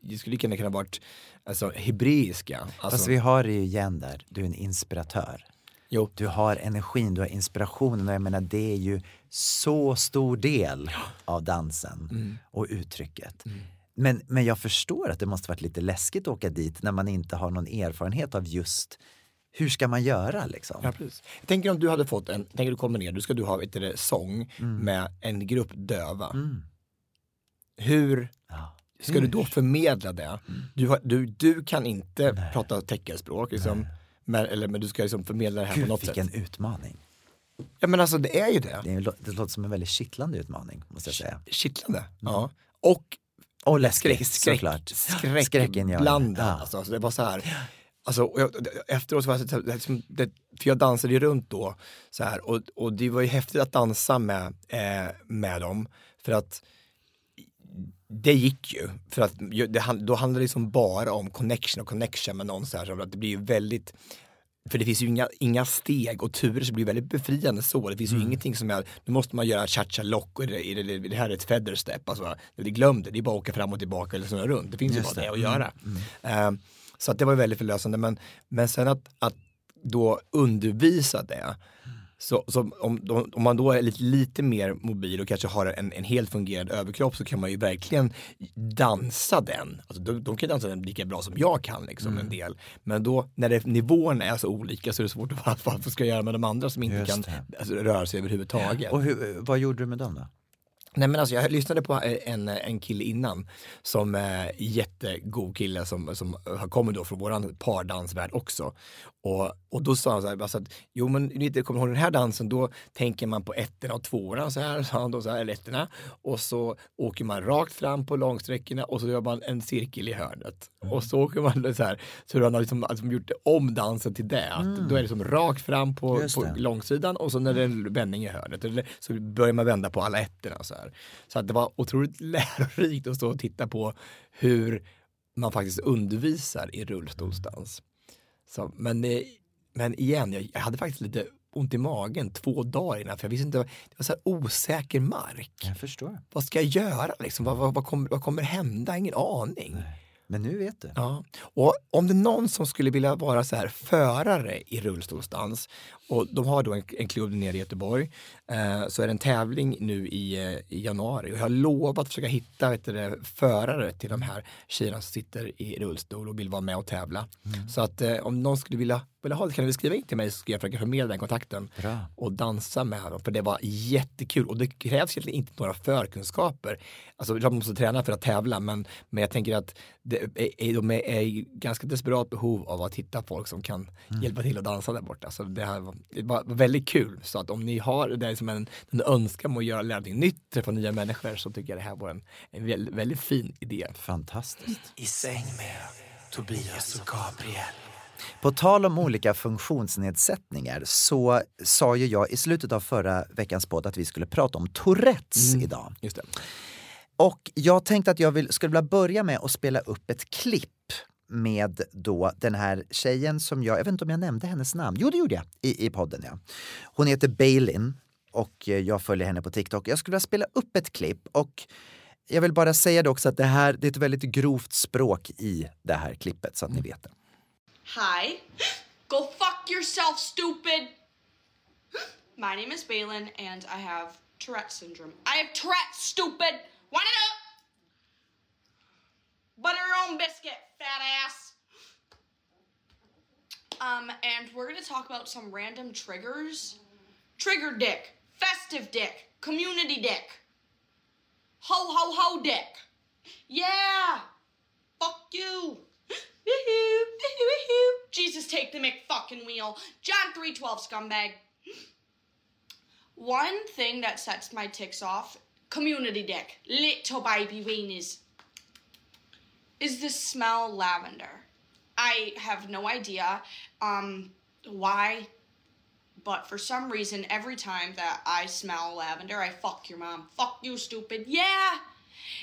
det skulle lika gärna kunna varit alltså, hebreiska. Alltså, Fast vi har det ju igen där, du är en inspiratör. Jo. Du har energin, du har inspirationen och jag menar det är ju så stor del av dansen Mm. och uttrycket. Men, men jag förstår att det måste varit lite läskigt att åka dit när man inte har någon erfarenhet av just hur ska man göra liksom? Ja, precis. Jag tänker om du hade fått en, tänker du kommer ner, du ska du ha vet du, sång Mm. med en grupp döva. Hur Ja. ska du då förmedla det? Du, har, du, du kan inte prata teckenspråk, liksom, men, eller, men du ska liksom förmedla det här på Gud något vilken sätt. utmaning. Ja men alltså det är ju det. Det, är, det låter som en väldigt kittlande utmaning måste jag säga. Kittlande. Ja. Och Och läskigt skräck, såklart. skräck, blandad. Ja. Alltså, alltså, det var så här. Alltså, jag, efteråt var jag liksom, det, för jag dansade ju runt då så här, och, och det var ju häftigt att dansa med, eh, med dem för att det gick ju. För att det, då handlade det liksom bara om connection och connection med någon så här, så att det blir ju väldigt för det finns ju inga, inga steg och turer så det blir väldigt befriande så. Det finns ju ingenting som är, nu måste man göra cha-cha lock och det, det, det, här är ett feather step. Alltså, det glöm det, det är bara att åka fram och tillbaka eller snurra runt. Det finns Just ju bara det. att göra. Eh, så att det var väldigt förlösande. Men, men sen att, att då undervisa det. Så, så om, om man då är lite, lite mer mobil och kanske har en, en helt fungerande överkropp så kan man ju verkligen dansa den. Alltså, de, de kan dansa den lika bra som jag kan liksom, en del. Men då när det, nivåerna är så olika så är det svårt att vad, vad ska jag göra med de andra som inte Just kan alltså, röra sig överhuvudtaget. Och hur, vad gjorde du med dem då? Nej men alltså jag lyssnade på en, en kille innan som är jättegod kille som, som kommer då från våran pardansvärld också. Och, och då sa han så här, alltså att, jo men ni kommer ihåg den här dansen, då tänker man på ettorna och tvåorna så här, sa han då, så här, ettorna. Och så åker man rakt fram på långsträckorna och så gör man en cirkel i hörnet. Mm. Och så åker man så här, så han har liksom, alltså, gjort om dansen till det. Att mm. Då är det som rakt fram på, på långsidan och så när det är en vändning i hörnet. Så börjar man vända på alla ettorna så här. Så att det var otroligt lärorikt att stå och titta på hur man faktiskt undervisar i rullstolsdans. Så, men, men igen, jag, hade faktiskt lite ont i magen två dagar innan för jag visste inte, det var så osäker mark. Jag förstår. Vad ska jag göra liksom? Vad, vad, vad, kommer, vad kommer hända? Ingen aning. Nej. Men nu vet du. Ja. Och om det är någon som skulle vilja vara så här förare i rullstolsdans och de har då en, en klubb nere i Göteborg eh, så är det en tävling nu i, eh, i januari och jag har lovat att försöka hitta vet du, förare till de här tjejerna som sitter i rullstol och vill vara med och tävla. Mm. Så att eh, om någon skulle vilja, vilja ha det kan du skriva in till mig så ska jag försöka förmedla den kontakten Bra. och dansa med dem för det var jättekul och det krävs egentligen inte några förkunskaper. Alltså man måste träna för att tävla men, men jag tänker att det är, de är, är ganska desperat behov av att hitta folk som kan mm. hjälpa till att dansa där borta. Så det här det var väldigt kul. Så att om ni har det som en, en önskan om att göra någonting nytt, träffa nya människor så tycker jag det här var en, en väldigt, väldigt fin idé. Fantastiskt. I säng med Tobias och Gabriel. På tal om olika funktionsnedsättningar så sa ju jag i slutet av förra veckans podd att vi skulle prata om Tourettes mm, idag. Just det. Och jag tänkte att jag vill, skulle vilja börja med att spela upp ett klipp med då den här tjejen som jag, jag vet inte om jag nämnde hennes namn, jo det gjorde jag i, i podden. Ja. Hon heter Bailin och jag följer henne på TikTok. Jag skulle vilja spela upp ett klipp och jag vill bara säga det också att det här det är ett väldigt grovt språk i det här klippet så att ni vet det. Hi. Go fuck yourself stupid. My name is Balin and I have Tourette syndrome. I have Tourette stupid. Want it up? Butter own biscuit, fat ass. Um, and we're gonna talk about some random triggers. Trigger dick, festive dick, community dick, ho ho ho dick. Yeah, fuck you. Jesus, take the McFucking wheel. John 312 scumbag. One thing that sets my ticks off community dick, little baby weenies is the smell lavender. I have no idea um, why, but for some reason, every time that I smell lavender, I fuck your mom. Fuck you, stupid. Yeah,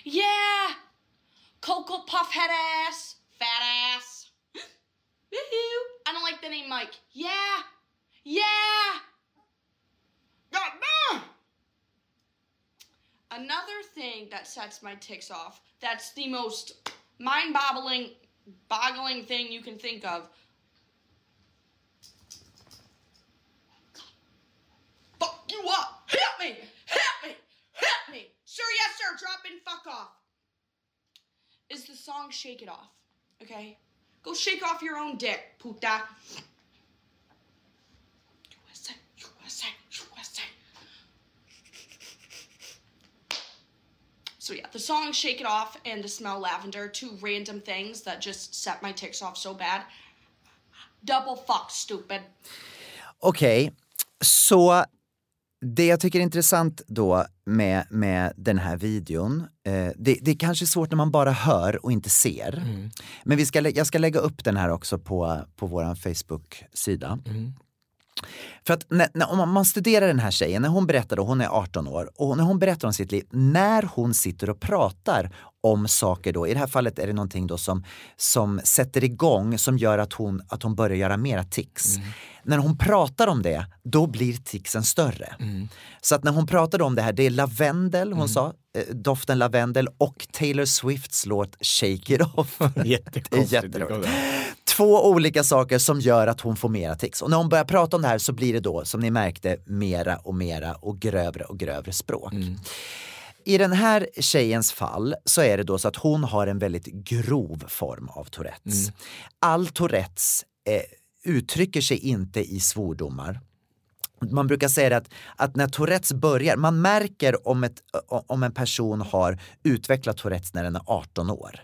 yeah. Cocoa puff head ass, fat ass. I don't like the name Mike. Yeah, yeah. God damn. Another thing that sets my ticks off, that's the most mind-boggling boggling thing you can think of. Fuck you up! Hit me! Hit me! Hit me! Sir, yes, sir, drop in, fuck off. Is the song Shake It Off, okay? Go shake off your own dick, puta. USA, USA, USA. So yeah, the song Shake It Off and the smell lavender, two random things that just set my ticks off so bad. Double fuck stupid. Okay, så uh, det jag tycker är intressant då med, med den här videon, eh, det, det är kanske svårt när man bara hör och inte ser. Mm. Men vi ska, jag ska lägga upp den här också på, på vår Facebook-sida. Mm. För att när, när, om man studerar den här tjejen, när hon berättar, då, hon är 18 år, och när hon berättar om sitt liv, när hon sitter och pratar om saker då, i det här fallet är det någonting då som, som sätter igång, som gör att hon, att hon börjar göra mera tics. Mm. När hon pratar om det, då blir ticsen större. Mm. Så att när hon pratade om det här, det är lavendel, hon mm. sa, eh, doften lavendel och Taylor Swifts låt Shake It Off. Jättekonstigt två olika saker som gör att hon får mera tics. Och när hon börjar prata om det här så blir det då, som ni märkte, mera och mera och grövre och grövre språk. Mm. I den här tjejens fall så är det då så att hon har en väldigt grov form av Tourettes. Mm. All Tourettes eh, uttrycker sig inte i svordomar man brukar säga det att, att när Tourettes börjar, man märker om, ett, om en person har utvecklat Tourettes när den är 18 år.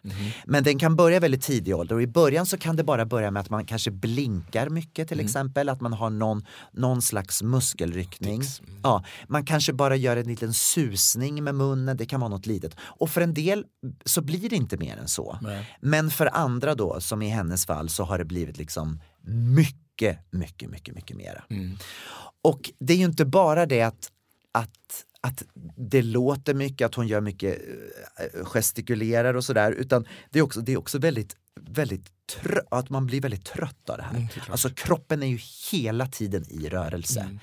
Men den kan börja väldigt tidig ålder och i början så kan det bara börja med att man kanske blinkar mycket till exempel, att man har någon, någon slags muskelryckning. Ja, man kanske bara gör en liten susning med munnen, det kan vara något litet. Och för en del så blir det inte mer än så. Men för andra då, som i hennes fall, så har det blivit liksom mycket, mycket, mycket, mycket mera. Och det är ju inte bara det att, att, att det låter mycket, att hon gör mycket eh, gestikulerar och sådär, utan det är också, det är också väldigt, väldigt trö- att man blir väldigt trött av det här. alltså kroppen är ju hela tiden i rörelse.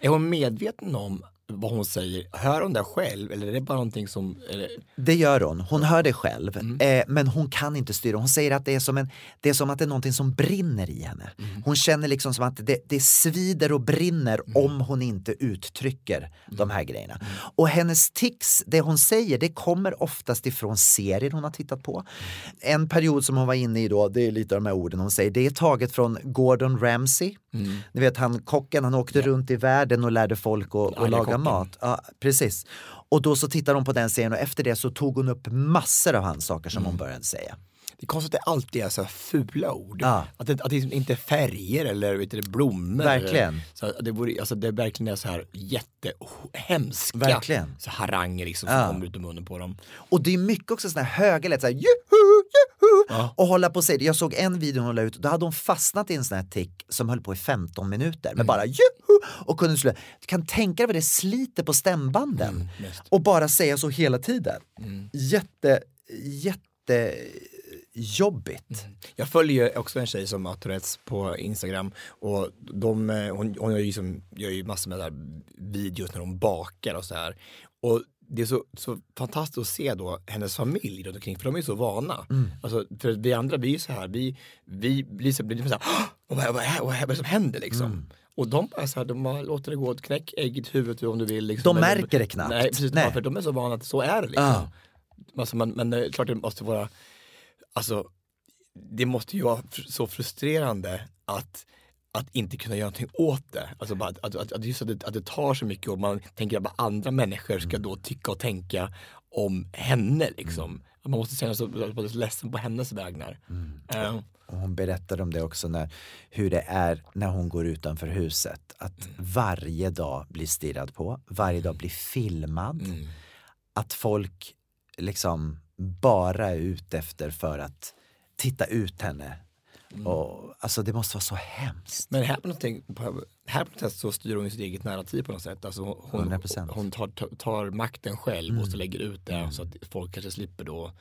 Är hon medveten om vad hon säger? Hör hon det själv eller är det bara någonting som... Eller, Det gör hon, hon hör det själv. Eh, men hon kan inte styra. Hon säger att det är som, en, det är som att det är någonting som brinner i henne. Hon känner liksom som att det, det svider och brinner om hon inte uttrycker de här grejerna. Och hennes tics, det hon säger, det kommer oftast ifrån serier hon har tittat på. En period som hon var inne i då, det är lite av de här orden hon säger, det är taget från Gordon Ramsay. Ni vet han kocken, han åkte runt i världen och lärde folk att, att Arga laga mat. Ja, precis. Och då så tittade hon på den serien och efter det så tog hon upp massor av hans saker som hon började säga. Det är konstigt att det alltid är så här fula ord. Ja. Att, det, att det inte är färger eller vet du, blommor. Verkligen. Så det, vore, alltså det verkligen är så här jättehemska Verkligen. Så haranger liksom som Ja. kommer ut ur munnen på dem. Och det är mycket också sådana här höga lätt såhär juhu, juhu och hålla på och säga. Jag såg en video hon la ut, då hade hon fastnat i en sån här tick som höll på i 15 minuter med bara juhu och kunde slå. Du kan tänka dig vad det sliter på stämbanden och bara säga så hela tiden. Jätte, jätte jobbigt. Jag följer ju också en tjej som har Tourettes på Instagram och de, eh, hon, hon gör, ju som, gör ju massor med här videos när hon bakar och så här. Och det är så, så fantastiskt att se då hennes familj runt omkring för de är så vana. Alltså, för vi andra blir ju så här, vi, vi blir så, blir så här, "Åh, vad, är- vad, är- vad, är- vad är det som händer liksom? Och de bara så här, de bara låter det gå, knäck ägget i huvudet om du vill. Liksom. De Men märker det knappt. Nej, precis, Nej. för de är så vana att så är det liksom. Ja. Alltså, men, men det är klart det måste vara, alltså det måste ju vara så frustrerande att, att inte kunna göra någonting åt det. Alltså bara att, att, att, just att, det, att det tar så mycket och man tänker att bara andra människor ska då tycka och tänka om henne liksom. Att Man måste känna sig så, ledsen på hennes vägnar. Eh, Och hon berättade om det också när, hur det är när hon går utanför huset. Att varje dag blir stirrad på, varje dag blir filmad. Att folk liksom bara är ute efter för att titta ut henne. Och, alltså det måste vara så hemskt. Men här på, någonting, på, här på något sätt så styr hon ju sitt eget narrativ på något sätt. Alltså hon, 100%. hon tar, tar makten själv och så lägger ut det så att folk kanske slipper då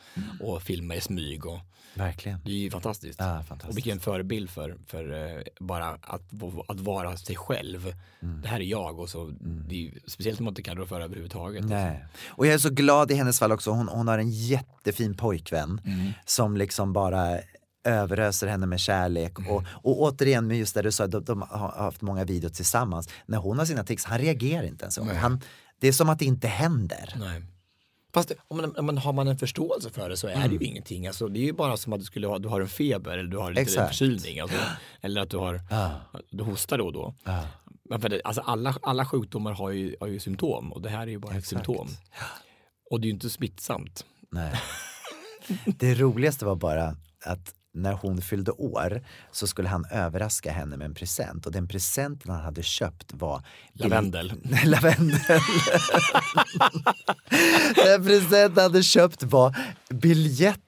och filma i smyg. Och, Verkligen. det är ju fantastiskt. Ja, fantastiskt. Och vilken förebild för, för eh, bara att, att vara sig själv. Det här är jag och så, det är ju, speciellt om man inte kan rå för överhuvudtaget. Nej. Och jag är så glad i hennes fall också. Hon, hon har en jättefin pojkvän som liksom bara överöser henne med kärlek. Och, och återigen med just det du sa, de, de har haft många videor tillsammans. När hon har sina tics, han reagerar inte ens. Han, det är som att det inte händer. Nej. Fast om man, om man, har man en förståelse för det så är det ju ingenting. Alltså, det är ju bara som att du, skulle ha, du har en feber eller du har lite Exakt. förkylning. Alltså, eller att du, har, du hostar då och då. Men för det, alltså alla, alla sjukdomar har ju, har ju symptom och det här är ju bara ett Exakt. symptom. Och det är ju inte smittsamt. Nej. Det roligaste var bara att när hon fyllde år så skulle han överraska henne med en present och den presenten han hade köpt var Lavendel. Lavendel. den presenten han hade köpt var biljetter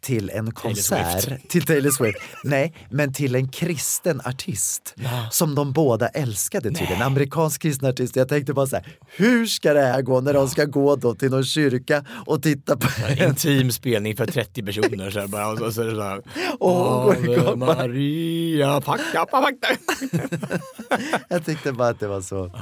till en konsert Swift. till Taylor Swift. Nej, men till en kristen artist som de båda älskade tydligen. En amerikansk kristen artist. Jag tänkte bara så här, hur ska det här gå när de ska gå då till någon kyrka och titta på Intim spelning för 30 personer. Så här, bara, och så, så så här, Åh. Maria, packa, packa. Jag tyckte bara att det var så,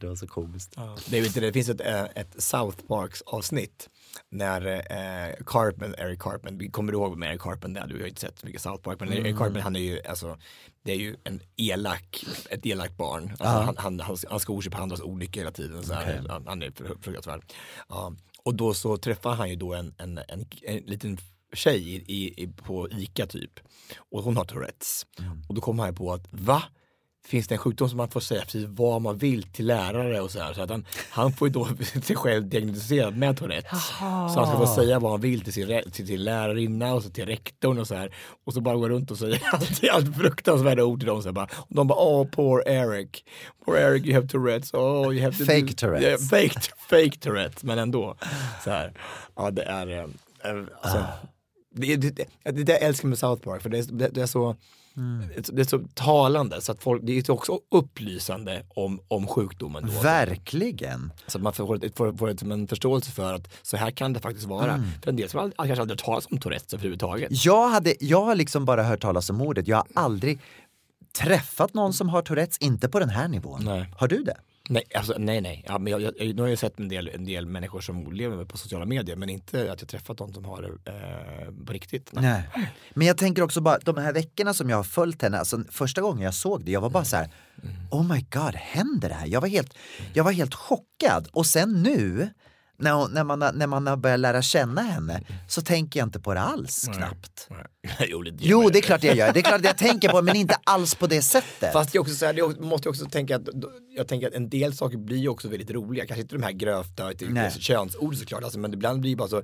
det var så komiskt. Det, det finns ett, eh, ett South Parks avsnitt när eh, Cartman, Eric Cartman, vi kommer ihåg med Eric Cartman där? Du har ju inte sett mycket South Park, men Eric Cartman han är ju, alltså, det är ju en elak, ett elakt barn. Alltså, han, han, han, han skor sig på andras olyckor hela tiden, så här, han, han är fru- fruktansvärd. Ja. Och då så träffar han ju då en, en, en, en liten tjej i, i, på ICA typ. Och hon har Tourettes. Och då kommer han på att, va? Finns det en sjukdom som man får säga precis vad man vill till lärare och så här. Så att han, han får ju då sig själv diagnostiserad med Tourettes. Så han ska få säga vad han vill till sin, till sin lärarinna och så till rektorn och så här. Och så bara gå runt och säga allt, allt fruktansvärda ord till dem. Så här bara, och de bara, oh poor Eric. Poor Eric you have Tourettes. Oh, you have to Fake. Tourettes. Yeah, fake, fake Tourettes, men ändå. Så här. Ja, det är... eh, Alltså, det, det, det, det där älskar jag med South Park, för det det, det är så det är så talande så att folk, det är också upplysande om, om sjukdomen. Då. Verkligen. Så att man får, får, får ett, en förståelse för att så här kan det faktiskt vara. För en del som har kanske aldrig hört talas om Tourettes överhuvudtaget. Jag, hade, jag har liksom bara hört talas om ordet. Jag har aldrig träffat någon som har Tourettes, inte på den här nivån. Nej. Har du det? Nej, alltså, nej, nej. Ja, men jag, jag, nu har jag sett en del, en del människor som lever på sociala medier men inte att jag träffat någon som har det eh, på riktigt. Nej. Nej. Men jag tänker också bara, de här veckorna som jag har följt henne, alltså första gången jag såg det, jag var bara så här, oh my god, händer det här? Jag var helt, jag var helt chockad. Och sen nu, när, när, man, när man har börjat lära känna henne, så tänker jag inte på det alls knappt. Nej. jo, det, Jo, det är klart jag gör. Det är klart jag tänker på det, men inte alls på det sättet. Fast jag också så här, det man måste också tänka att jag tänker att en del saker blir ju också väldigt roliga. Kanske inte de här grövsta Nej. könsord såklart, alltså, men ibland blir det bara så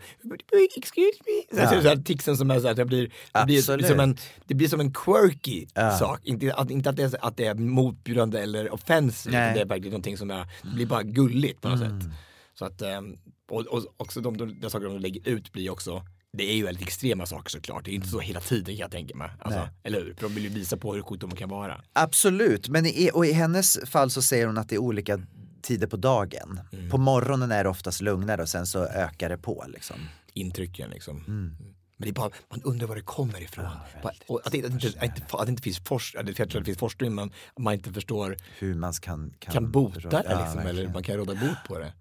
excuse me. Så här, så här, tixen som är så här, att jag blir, det, blir som en, det blir som en quirky sak. Inte att, inte att, det är, att det är motbjudande eller offensivt, Nej. Mm. det är verkligen någonting som är, det blir bara gulligt på något sätt. Så att, ehm, och, och också de, de, de saker de lägger ut blir också det är ju väldigt extrema saker såklart. Det är inte så hela tiden kan jag tänka mig. Alltså, eller hur? För de vill ju visa på hur sjukdomen kan vara. Absolut, men i, och i hennes fall så säger hon att det är olika tider på dagen. Mm. På morgonen är det oftast lugnare och sen så ökar det på. Liksom. intrycken liksom. Mm. Men det är bara, man undrar var det kommer ifrån. Och att, det, att, det inte, att, det, inte finns tror att det finns forskning men man inte förstår, Hur man kan, kan, kan bota det Ja, liksom, eller verkligen. man kan råda bot på det.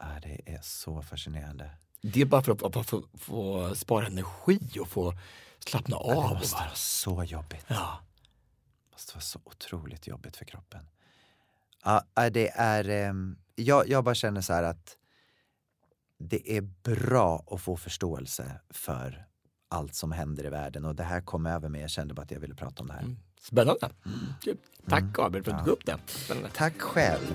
Ja, det är så fascinerande. Det är bara för att, få, få spara energi och få slappna av. Det och måste vara så jobbigt. ja. Det måste vara så otroligt jobbigt för kroppen. Ja, äh, det är, ehm, jag, jag bara känner så här att det är bra att få förståelse för allt som händer i världen och det här kom över mig. Jag kände bara att jag ville prata om det här. Spännande. Kul. Tack Mm. Gabriel för att du tog upp det. Spännande. Tack själv.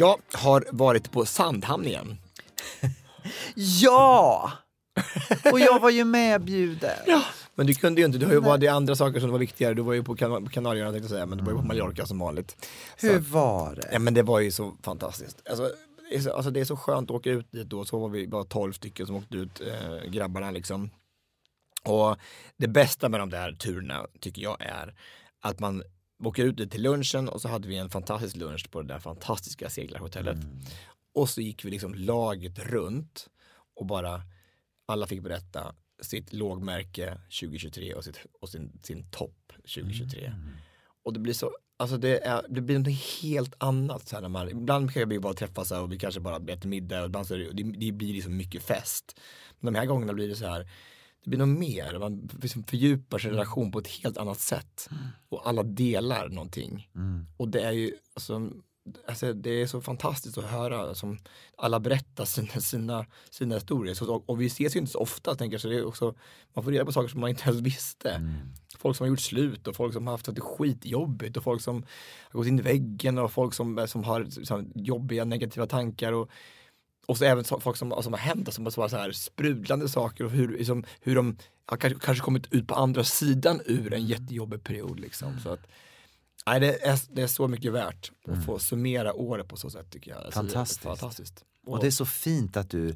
Jag har varit på Sandhamn igen. Ja! Och jag var ju medbjuden. Men du kunde ju inte, du varit i andra saker som var viktigare. Du var ju på kan Kanarieöarna tänkte jag säga, men du var ju på Mallorca som vanligt. Hur var det? Ja men det var ju så fantastiskt. Alltså, det så, alltså, det är så skönt att åka ut dit då. Så var vi bara 12 stycken som åkte ut, eh, grabbarna liksom. Och det bästa med de där turerna tycker jag är att man åker ut till lunchen och så hade vi en fantastisk lunch på det där fantastiska seglarhotellet. Och så gick vi liksom laget runt och bara alla fick berätta sitt lågmärke 2023 och, sitt, och sin, sin topp 2023. Mm. Och det blir så, alltså det, är, det blir något helt annat. Så här när man, ibland kan vi bara träffas och vi kanske bara äter middag och ibland så det, det blir liksom mycket fest. Men de här gångerna blir det så här, det blir något mer, man liksom fördjupar sin relation på ett helt annat sätt. Och alla delar någonting. Och det är ju, alltså, alltså, det är så fantastiskt att höra som alla berättar sina, sina, sina historier. Så, och, vi ses ju inte så ofta, tänker jag, så det är också, man får reda på saker som man inte ens visste. Folk som har gjort slut och folk som har haft det skitjobbigt och folk som har gått in i väggen och folk som, som har som, jobbiga negativa tankar. Och, och så även folk som, som har hänt, som bara så här sprudlande saker och hur, liksom, hur de har kanske, kanske kommit ut på andra sidan ur en jättejobbig period. Liksom. Så att, nej, det, är, det är så mycket värt att få summera året på så sätt tycker jag. Alltså, det är Fantastiskt. fantastiskt. Och det är så fint att du,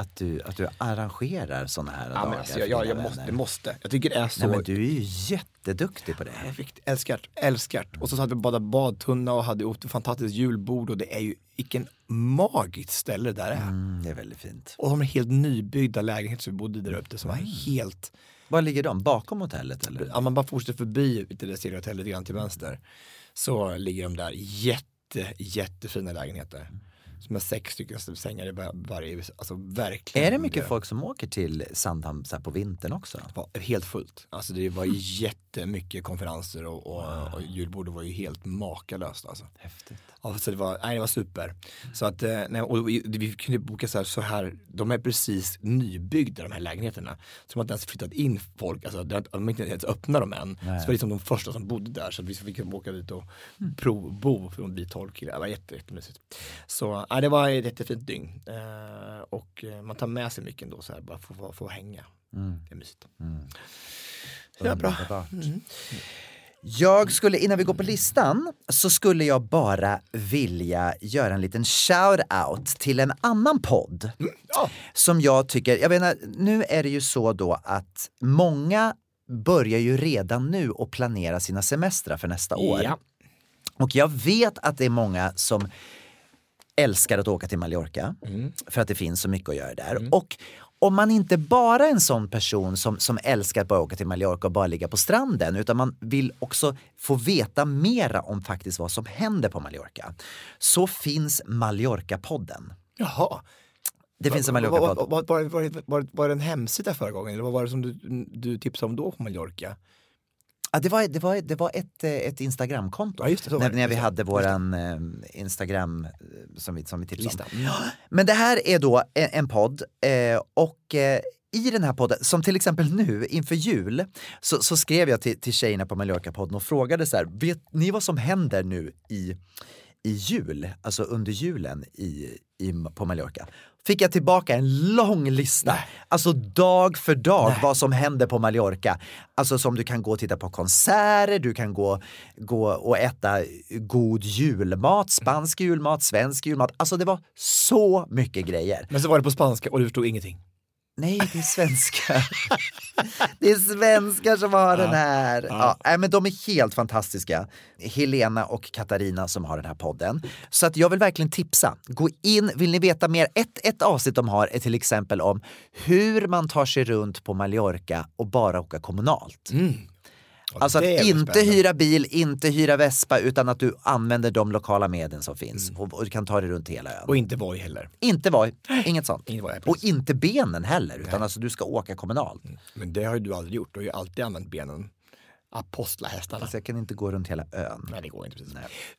att du, att du arrangerar sådana här Ja, dagar. men alltså, jag, jag, jag, måste, måste. Jag tycker det är så Nej, men du är ju jätteduktig på det. Älskar älskar Och så hade vi badade badtunna och hade ett fantastiskt julbord och det är ju, vilken magiskt ställe det där är. Mm, det är väldigt fint. Och de helt nybyggda lägenheter som vi bodde där uppe som var helt, Var ligger de? Bakom hotellet eller? ja man bara fortsätter förbi till det ser hotellet lite grann till vänster. Så ligger de där jätte, jättefina lägenheter. Som har sex stycken sängar i var- varje, alltså verkligen. Är det mycket folk som åker till Sandhamn så på vintern också? Det var helt fullt. Alltså det var jättemycket konferenser och, och, och julbordet var ju helt makalöst alltså. Häftigt. Ja, så det var, nej, det var super. Så att, eh, nej, och vi, kunde boka så här, så här, de är precis nybyggda de här lägenheterna. Så de har inte ens flyttat in folk, alltså, de har inte ens öppnat dem än. Så det var liksom de första som bodde där så att vi fick åka dit och provbo för att bli 12 killar. Det var jätte, jättemysigt. Så nej, det var ett jättefint dygn. Eh, och eh, man tar med sig mycket ändå så här, bara för att få, hänga. Det är mysigt. Så det var bra. Mm. Jag skulle, innan vi går på listan, så skulle jag bara vilja göra en liten shout-out till en annan podd. Ja. Som jag tycker, jag menar, nu är det ju så då att många börjar ju redan nu att planera sina semestrar för nästa år. Ja. Och jag vet att det är många som älskar att åka till Mallorca för att det finns så mycket att göra där. Och om man inte bara är en sån person som, som älskar att bara åka till Mallorca och bara ligga på stranden utan man vill också få veta mera om faktiskt vad som händer på Mallorca så finns Mallorca-podden. Jaha. Det finns en Mallorca-podd. var, var, var, var, var det en hemsida förra gången eller vad var det som du, du tipsade om då på Mallorca? Ja, det, var, det, var, det var ett, eh, ett Instagramkonto. Ja, det, när, när vi hade våran eh, Instagram eh, som vi, som vi tipsade om. Men det här är då en, en podd eh, och eh, i den här podden, som till exempel nu inför jul, så, så skrev jag till, till tjejerna på Mallorca-podden och frågade så här, vet ni vad som händer nu i, i jul, alltså under julen i, i, på Mallorca? Fick jag tillbaka en lång lista, alltså dag för dag vad som händer på Mallorca. Alltså som du kan gå och titta på konserter, du kan gå, gå och äta god julmat, spansk julmat, svensk julmat. Alltså det var så mycket grejer. Men så var det på spanska och du förstod ingenting. Nej, det är svenskar. det är svenskar som har den här. Ja, nej, men de är helt fantastiska. Helena och Katarina som har den här podden. Så att jag vill verkligen tipsa. Gå in, vill ni veta mer? Ett, ett avsnitt de har är till exempel om hur man tar sig runt på Mallorca och bara åka kommunalt. Alltså att inte spännande. hyra bil, inte hyra vespa utan att du använder de lokala medel som finns och, och du kan ta dig runt hela ön. Och inte Voi heller. Inte Voi, inget sånt. Voi, och inte benen heller, utan alltså du ska åka kommunalt. Men det har ju du aldrig gjort. Du har ju alltid använt benen. Apostlahästarna. Alltså jag kan inte gå runt hela ön. Nej, det går inte precis.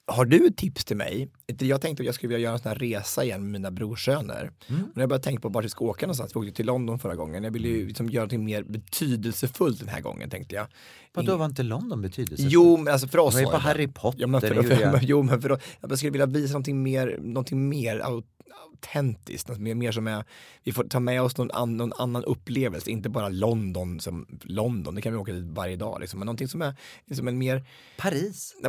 Har du ett tips till mig? Jag tänkte att jag skulle vilja göra en sån här resa igen med mina brorsöner. Mm. Och när jag började tänka på vart vi ska åka någonstans, vi åkte till London förra gången. Jag ville ju liksom göra något mer betydelsefullt den här gången tänkte jag. Vadå, var inte London betydelsefullt? Jo, men alltså för oss Det var ju det. Harry Potter, Ja, men för, gjorde jag. jo, men för, jag skulle vilja visa någonting mer, någonting mer autentiskt, något mer, mer som är, vi får ta med oss någon, an, någon annan upplevelse, inte bara London som London, det kan vi åka dit varje dag, liksom, men någonting som är liksom en mer Paris.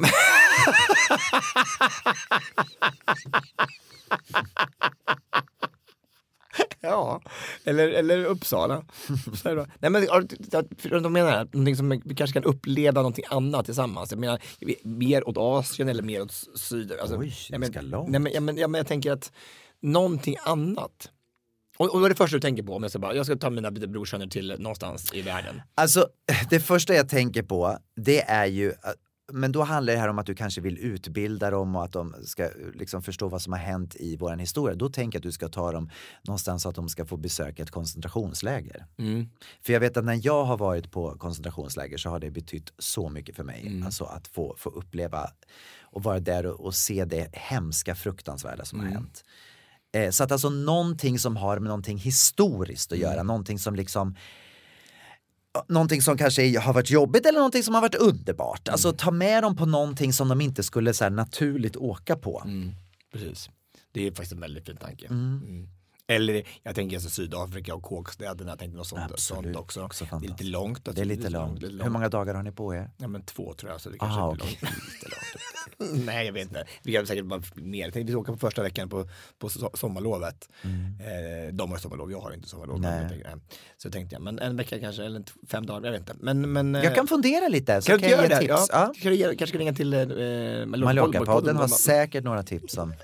Ja, eller, eller Uppsala. Nej, men, de menar jag, någonting som vi kanske kan uppleva någonting annat tillsammans. Jag menar, mer åt Asien eller mer åt syd. Alltså, Oj, det ska långt. nej, men, ja, men, ja, men jag tänker att någonting annat. Och, och vad är det första du tänker på om jag ska, bara, jag ska ta mina brorsöner till någonstans i världen? Alltså, det första jag tänker på, det är ju att- men då handlar det här om att du kanske vill utbilda dem och att de ska liksom förstå vad som har hänt i våran historia. Då tänker jag att du ska ta dem någonstans så att de ska få besöka ett koncentrationsläger. Mm. För jag vet att när jag har varit på koncentrationsläger så har det betytt så mycket för mig. Mm. Alltså att få, få uppleva och vara där och, och se det hemska, fruktansvärda som Mm. har hänt. Eh, så att alltså någonting som har med någonting historiskt att Mm. göra, någonting som liksom Någonting som kanske är- har varit jobbigt eller någonting som har varit underbart. Mm. Alltså ta med dem på någonting som de inte skulle så här, naturligt åka på. Precis. Det är faktiskt en väldigt fin tanke. Mm. Mm. Eller jag tänker alltså Sydafrika och kåkstäderna, jag tänkte något sånt, Absolut, sånt också. också det är lite långt. Det är lite långt. Hur många dagar har ni på er? Ja men två tror jag, så det kanske Ah, är lite okej. långt. Nej jag vet inte, vi har säkert bara mer. Jag tänkte vi ska åka på första veckan på, på so- sommarlovet. Eh, de har sommarlov, jag har inte sommarlov. Mm. Nej. Men jag tänkte, nej. Så tänkte jag, men en vecka kanske, eller fem dagar, jag vet inte. Men, men, Jag kan fundera lite så kan kan, jag ge det? tips. Ja, Ja. Kan ge, kanske ringa till eh, Mallorca-podden har säkert några tips om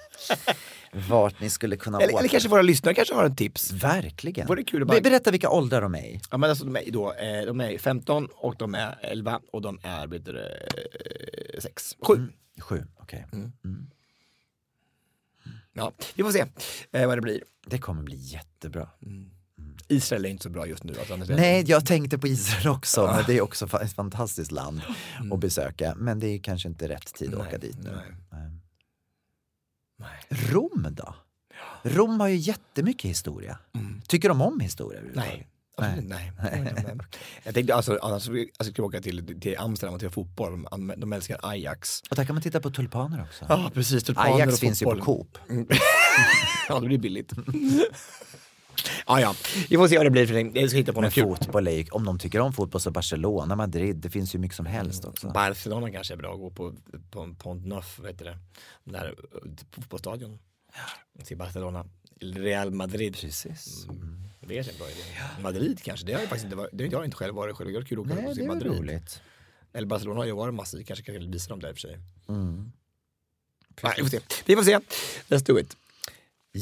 vart ni skulle kunna eller, åka. eller kanske våra lyssnare kanske har en tips. Verkligen. Vore kul att bara- Be- Berätta vilka åldrar de är i. Ja men alltså de är då, eh, de är 15 och de är 11 och de är, vet du, eh, 6, 7. Sju, okej. Ja, vi får se eh, vad det blir. Det kommer bli jättebra. Israel är inte så bra just nu. Alltså, Nej, jag tänkte på Israel också, men det är också ett fantastiskt land att besöka. Men det är kanske inte rätt tid att åka dit nu. nej. Nej. Nej. Rom då? Rom har ju jättemycket historia. Tycker de om historia? Nej. Nej. Nej. Nej. Jag tänkte alltså, annars alltså, jag skulle åka till, till Amsterdam och till fotboll. De, älskar Ajax. Och där kan man titta på tulpaner också. Ja, precis. tulpaner Ajax och finns ju på. Coop. ja, det blir billigt. ja, ja. Vi får se vad det blir för det. Jag ska hitta på Men något kul. fotboll är om de tycker om fotboll så Barcelona, Madrid, det finns ju mycket som helst också. Barcelona kanske är bra att gå på, på Pont Neuf, vet du det? Där eh, fotbollsstadion. Till Barcelona. Real Madrid. Precis. Mm. Det är en bra idé. Madrid kanske, det har jag faktiskt inte varit, det har jag inte själv varit själv. Det är kul att åka Nej, och det se är Madrid. roligt. Eller Barcelona har ju varit massor, kanske kan visa dem där i och för sig. Mm. Nej, vi får se. Vi får se. Let's do it.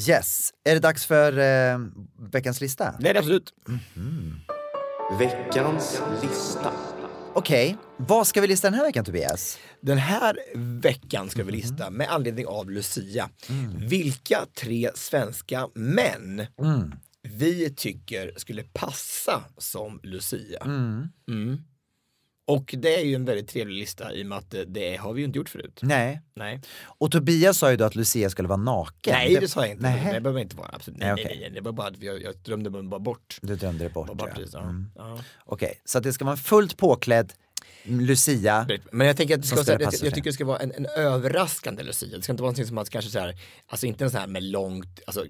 Yes, är det dags för eh, veckans lista? Det är det absolut. Veckans lista. Okej, vad ska vi lista den här veckan Tobias? Den här veckan ska vi Mm. lista med anledning av Lucia. Vilka tre svenska män Mm. vi tycker skulle passa som Lucia. Mm. Och det är ju en väldigt trevlig lista i och med att det, det har vi ju inte gjort förut. Nej. Nej, Och Tobias sa ju då att Lucia skulle vara naken. nej det sa jag inte. Nej. Det behöver inte vara. Absolut. Nej, Nej, nej, okej. nej, Det var bara att jag, jag drömde mig bara bort. Du drömde det bort. Bara ja. ja. Mm. Ja. Okej, så att det ska vara en fullt påklädd Lucia. Men jag tänker att det ska, jag, jag sig. tycker det ska vara en, en överraskande Lucia. Det ska inte vara någonting som att kanske så här, alltså inte en sån här med långt, alltså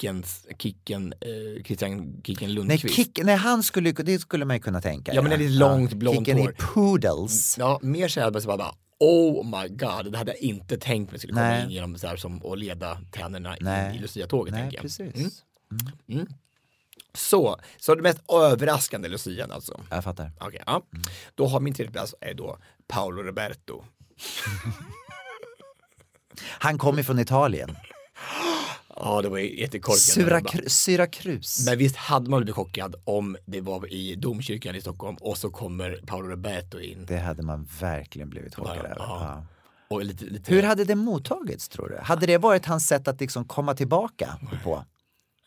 Kickens, Kicken, eh, Christian Kicken Nej, Lundqvist. kick, nej, han skulle, det skulle man ju kunna tänka. Ja, men det är lite långt blont Kicken hår. i poodles. Ja, mer så här bara, så bara, bara Oh my god, det hade jag inte tänkt mig skulle komma Nej. in genom så här som och leda tänderna Nej. i Lucia-tåget. Nej, tänker jag. precis. Mm. Så, så det mest överraskande Lucian alltså. Jag fattar. Okej, ja. Då har min tredje plats är då Paolo Roberto. Han kom ifrån Italien. Ja, det var jättekorkat. Syrakr- Syracruz. Men visst hade man blivit chockad om det var i domkyrkan i Stockholm och så kommer Paolo Roberto in. Det hade man verkligen blivit chockad Ja, över. ja. Ja. Och lite, lite, Hur hade det mottagits tror du? Hade det varit hans sätt att liksom komma tillbaka på?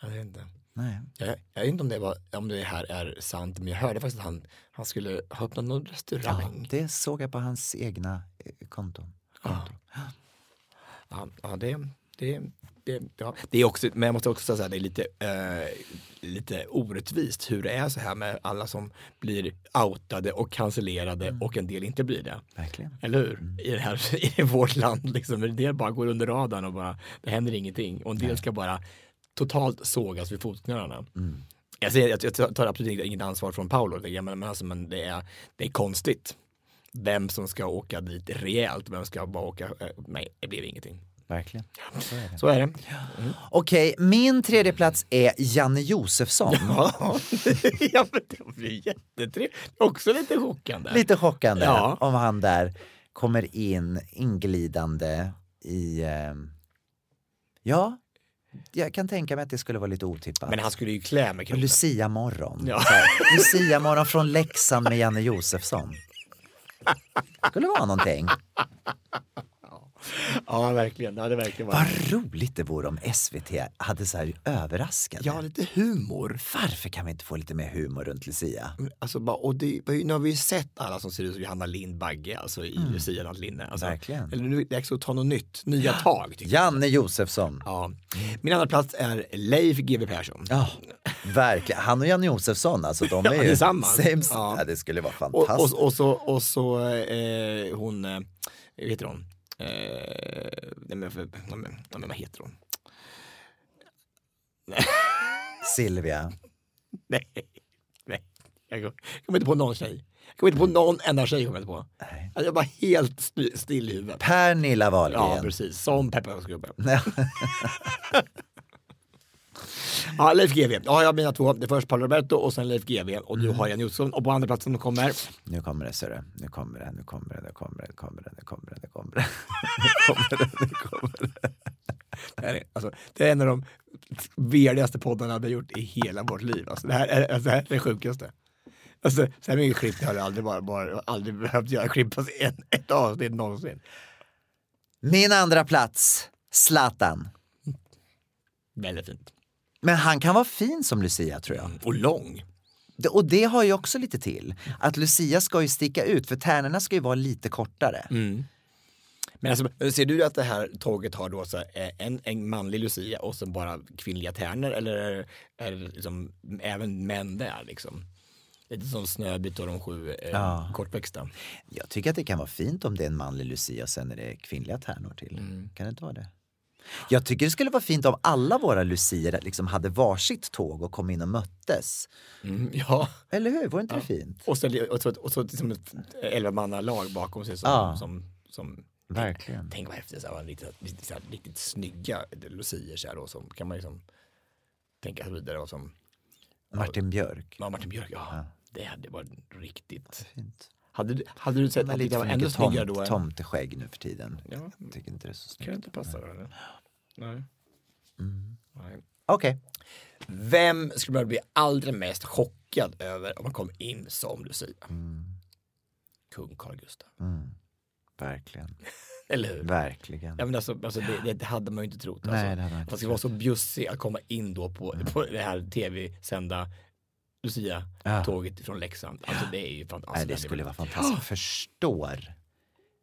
Jag vet inte. Nej. Jag, jag vet inte om det, var, om det här är sant, men jag hörde faktiskt att han, han skulle ha öppnat någon Ja, restaurang. det såg jag på hans egna eh, konton. konto. Ja, ja det, det, det, ja. det är också, men jag måste också säga att det är lite, eh, lite orättvist hur det är så här med alla som blir outade och cancellerade och en del inte blir det. Verkligen. Eller hur? I, det här, I vårt land, liksom, en del bara går under radarn och bara, det händer ingenting. Och en del ska bara totalt sågas vid fotknölarna. Jag, säger, jag, jag tar absolut inget ansvar från Paolo, men, men, alltså, men det, är, det är konstigt. Vem som ska åka dit rejält, vem ska bara åka, eh, nej, det blev ingenting. Verkligen. Så är det. Så är det. Okej, min tredje plats är Janne Josefsson. Ja, ja men det blir jättetrevligt. Också lite chockande. Lite chockande Ja. om han där kommer in inglidande i, eh, ja, jag kan tänka mig att det skulle vara lite otippat. Men han skulle ju klä med kroppen. Lucia morgon. Ja. Lucia morgon från Leksand med Janne Josefsson. Skulle vara någonting. Ja, verkligen. Det hade verkligen varit. Vad roligt det vore om SVT hade så här överraskande. Ja, lite humor. Varför kan vi inte få lite mer humor runt Lucia? Alltså, bara, och det, nu har vi ju sett alla som ser ut som Johanna Lindbagge alltså i Mm. Lucia-linne. Alltså, Verkligen. Eller nu är det dags att ta något nytt, nya tag. Janne Josefsson. Ja. Min andra plats är Leif GW Persson. Ja, verkligen. Han och Janne Josefsson, alltså de är Ja, ju tillsammans. Ja. ja. det skulle vara Och, fantastiskt. och, och så, och så eh, hon, eh, vad heter hon? Eh, nej, men, nej, men, nej, men vad heter hon? Silvia. Nej, nej. Jag kom- jag kommer inte på någon tjej. Jag kommer inte på någon enda tjej. Kommer jag inte på. Nej. Alltså, jag var helt st- still i huvudet. Pernilla Wahlgren. Ja, precis. Som pepparkaksgubben. Ja, Leif GW. Ja, jag har mina två. Det är först Paolo Roberto och sen Leif GW. Och Mm. du har Jan Josefsson. Och på andra platsen kommer Nu kommer det, ser du. Nu kommer det, nu kommer det, nu kommer det, nu kommer det, nu kommer det, nu kommer det. Nu kommer det, nu kommer det. Det, är, alltså, det är en av de veligaste poddarna vi har gjort i hela vårt liv. Alltså, det, här är, alltså, det här är det sjukaste. Alltså, så här mycket klipp har jag aldrig, bara, bara, aldrig behövt göra klipp på en, ett avsnitt någonsin. Min andra plats, Zlatan. Väldigt fint. Men han kan vara fin som Lucia tror jag. Och lång. Och det har ju också lite till. Att Lucia ska ju sticka ut för tärnorna ska ju vara lite kortare. Men alltså, ser du att det här tåget har då så eh, en, en manlig Lucia och sen bara kvinnliga tärnor eller är det liksom även män där liksom? Lite som Snöbit och de sju eh, Ja. kortväxta. Jag tycker att det kan vara fint om det är en manlig Lucia och sen är det kvinnliga tärnor till. Mm. Kan det inte vara det? Jag tycker det skulle vara fint om alla våra lucier liksom hade varsitt tåg och kom in och möttes. Mm, ja. Eller hur? Vore inte det fint? Och så, och så, och så liksom ett elvamannalag bakom sig som, Ja. som, som Verkligen. Tänk vad häftigt, så här, riktigt, riktigt, riktigt snygga lucier så här, då, som kan man liksom tänka sig vidare och som Martin Björk. ja, Martin Björk, ja, det hade varit riktigt. Fint. Hade, du- hade du sett att det var ännu snyggare då? tomteskägg nu för tiden. Ja. Jag tycker inte det är så Kan snyggt. inte passa då eller? Nej. Nej. Okej. Vem skulle man bli allra mest chockad över om man kom in som Lucia? Kung Carl Gustaf. Verkligen. Eller hur? Verkligen. Ja, men alltså, alltså det, det hade man ju inte trott. Nej, alltså. det hade man inte Man ska vara så bjussig att komma in då på, på det här tv-sända Lucia-tåget från Leksand. Alltså det är ju fantastiskt. Nej, det skulle vara fantastiskt. Jag förstår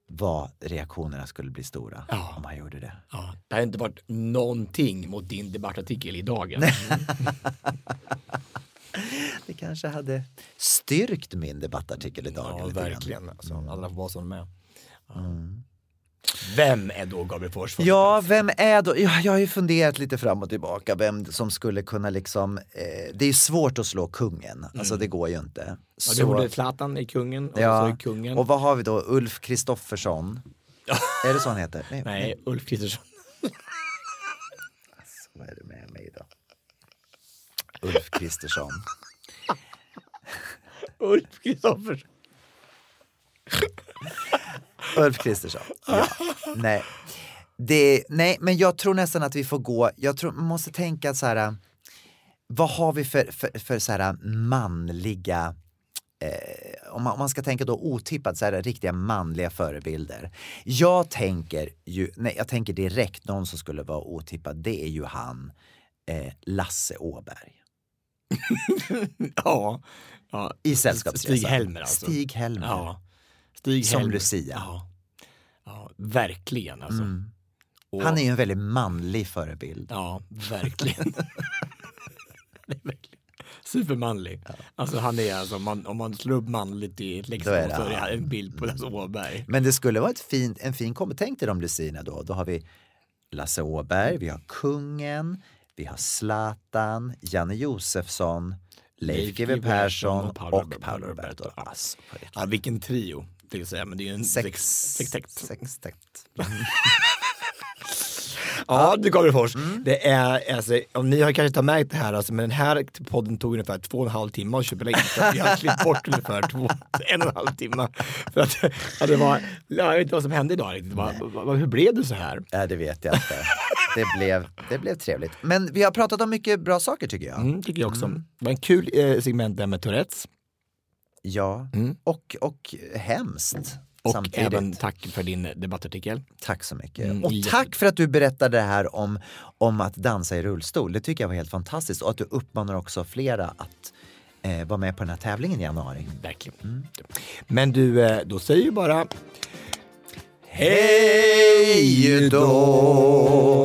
vad reaktionerna skulle bli stora Ja. om han gjorde det. Ja, det hade inte varit någonting mot din debattartikel i dagen. Det kanske hade styrkt min debattartikel idag. Ja, lite grann. verkligen. Alltså, alla får vara som de är. Vem är då Gabriel Fors? Ja, vem är då? Ja, jag har ju funderat lite fram och tillbaka vem som skulle kunna liksom, eh, det är svårt att slå kungen, alltså det går ju inte. Mm. Ja, Så- du gjorde Zlatan i Kungen och så ja, i Kungen. och vad har vi då? Ulf Kristoffersson. är det så han heter? Nej, Nej, Ulf Kristersson. Vad är det med mig då? Ulf Kristersson. Ulf Kristoffersson. Ulf Kristersson. Ja. Nej. Det, nej, men jag tror nästan att vi får gå, jag tror man måste tänka så här, vad har vi för, för, för så här manliga Eh, om, man, om man ska tänka då otippat så här riktiga manliga förebilder. Jag tänker ju, nej jag tänker direkt någon som skulle vara otippad, det är ju han eh, Lasse Åberg. Ja. ja. I Sällskapsresan. Stig Helmer alltså. Stig Helmer. Ja. Stig Som Helmer. Lucia. Ja. ja, verkligen alltså. Mm. Och- Han är ju en väldigt manlig förebild. Ja, verkligen. Supermanlig. Alltså han är alltså, man, om man slår upp manligt i är det så är det han. en bild på Lasse Åberg. Men det skulle vara ett fint, en fin kombo. Tänk dig de Lucina då. Då har vi Lasse Åberg, vi har kungen, vi har Zlatan, Janne Josefsson, Leif GW Persson och Paolo Roberto. Alltså. Ja, vilken trio, det vill säga. Men det är ju en Sex, sex, sextekt. sextekt. Ja, du Gabrielfors. Det är, alltså, om ni har kanske inte märkt det här, alltså, men den här podden tog ungefär två och en halv timme att köpa in. Så vi har klippt bort ungefär två, en och en halv timme. För att, ja, det var, jag vet inte vad som hände idag riktigt. Hur blev det så här? Nej, det vet jag inte. Det blev, det blev trevligt. Men vi har pratat om mycket bra saker tycker jag. Mm, tycker jag också. Det var en kul eh, segment där med Tourettes. Ja, och, och hemskt Mm. Och samtidigt. även tack för din debattartikel. Tack så mycket. Mm, och tack för att du berättade det här om, om att dansa i rullstol. Det tycker jag var helt fantastiskt. Och att du uppmanar också flera att eh, vara med på den här tävlingen i januari. Verkligen. Men du, eh, då säger ju bara Hej då!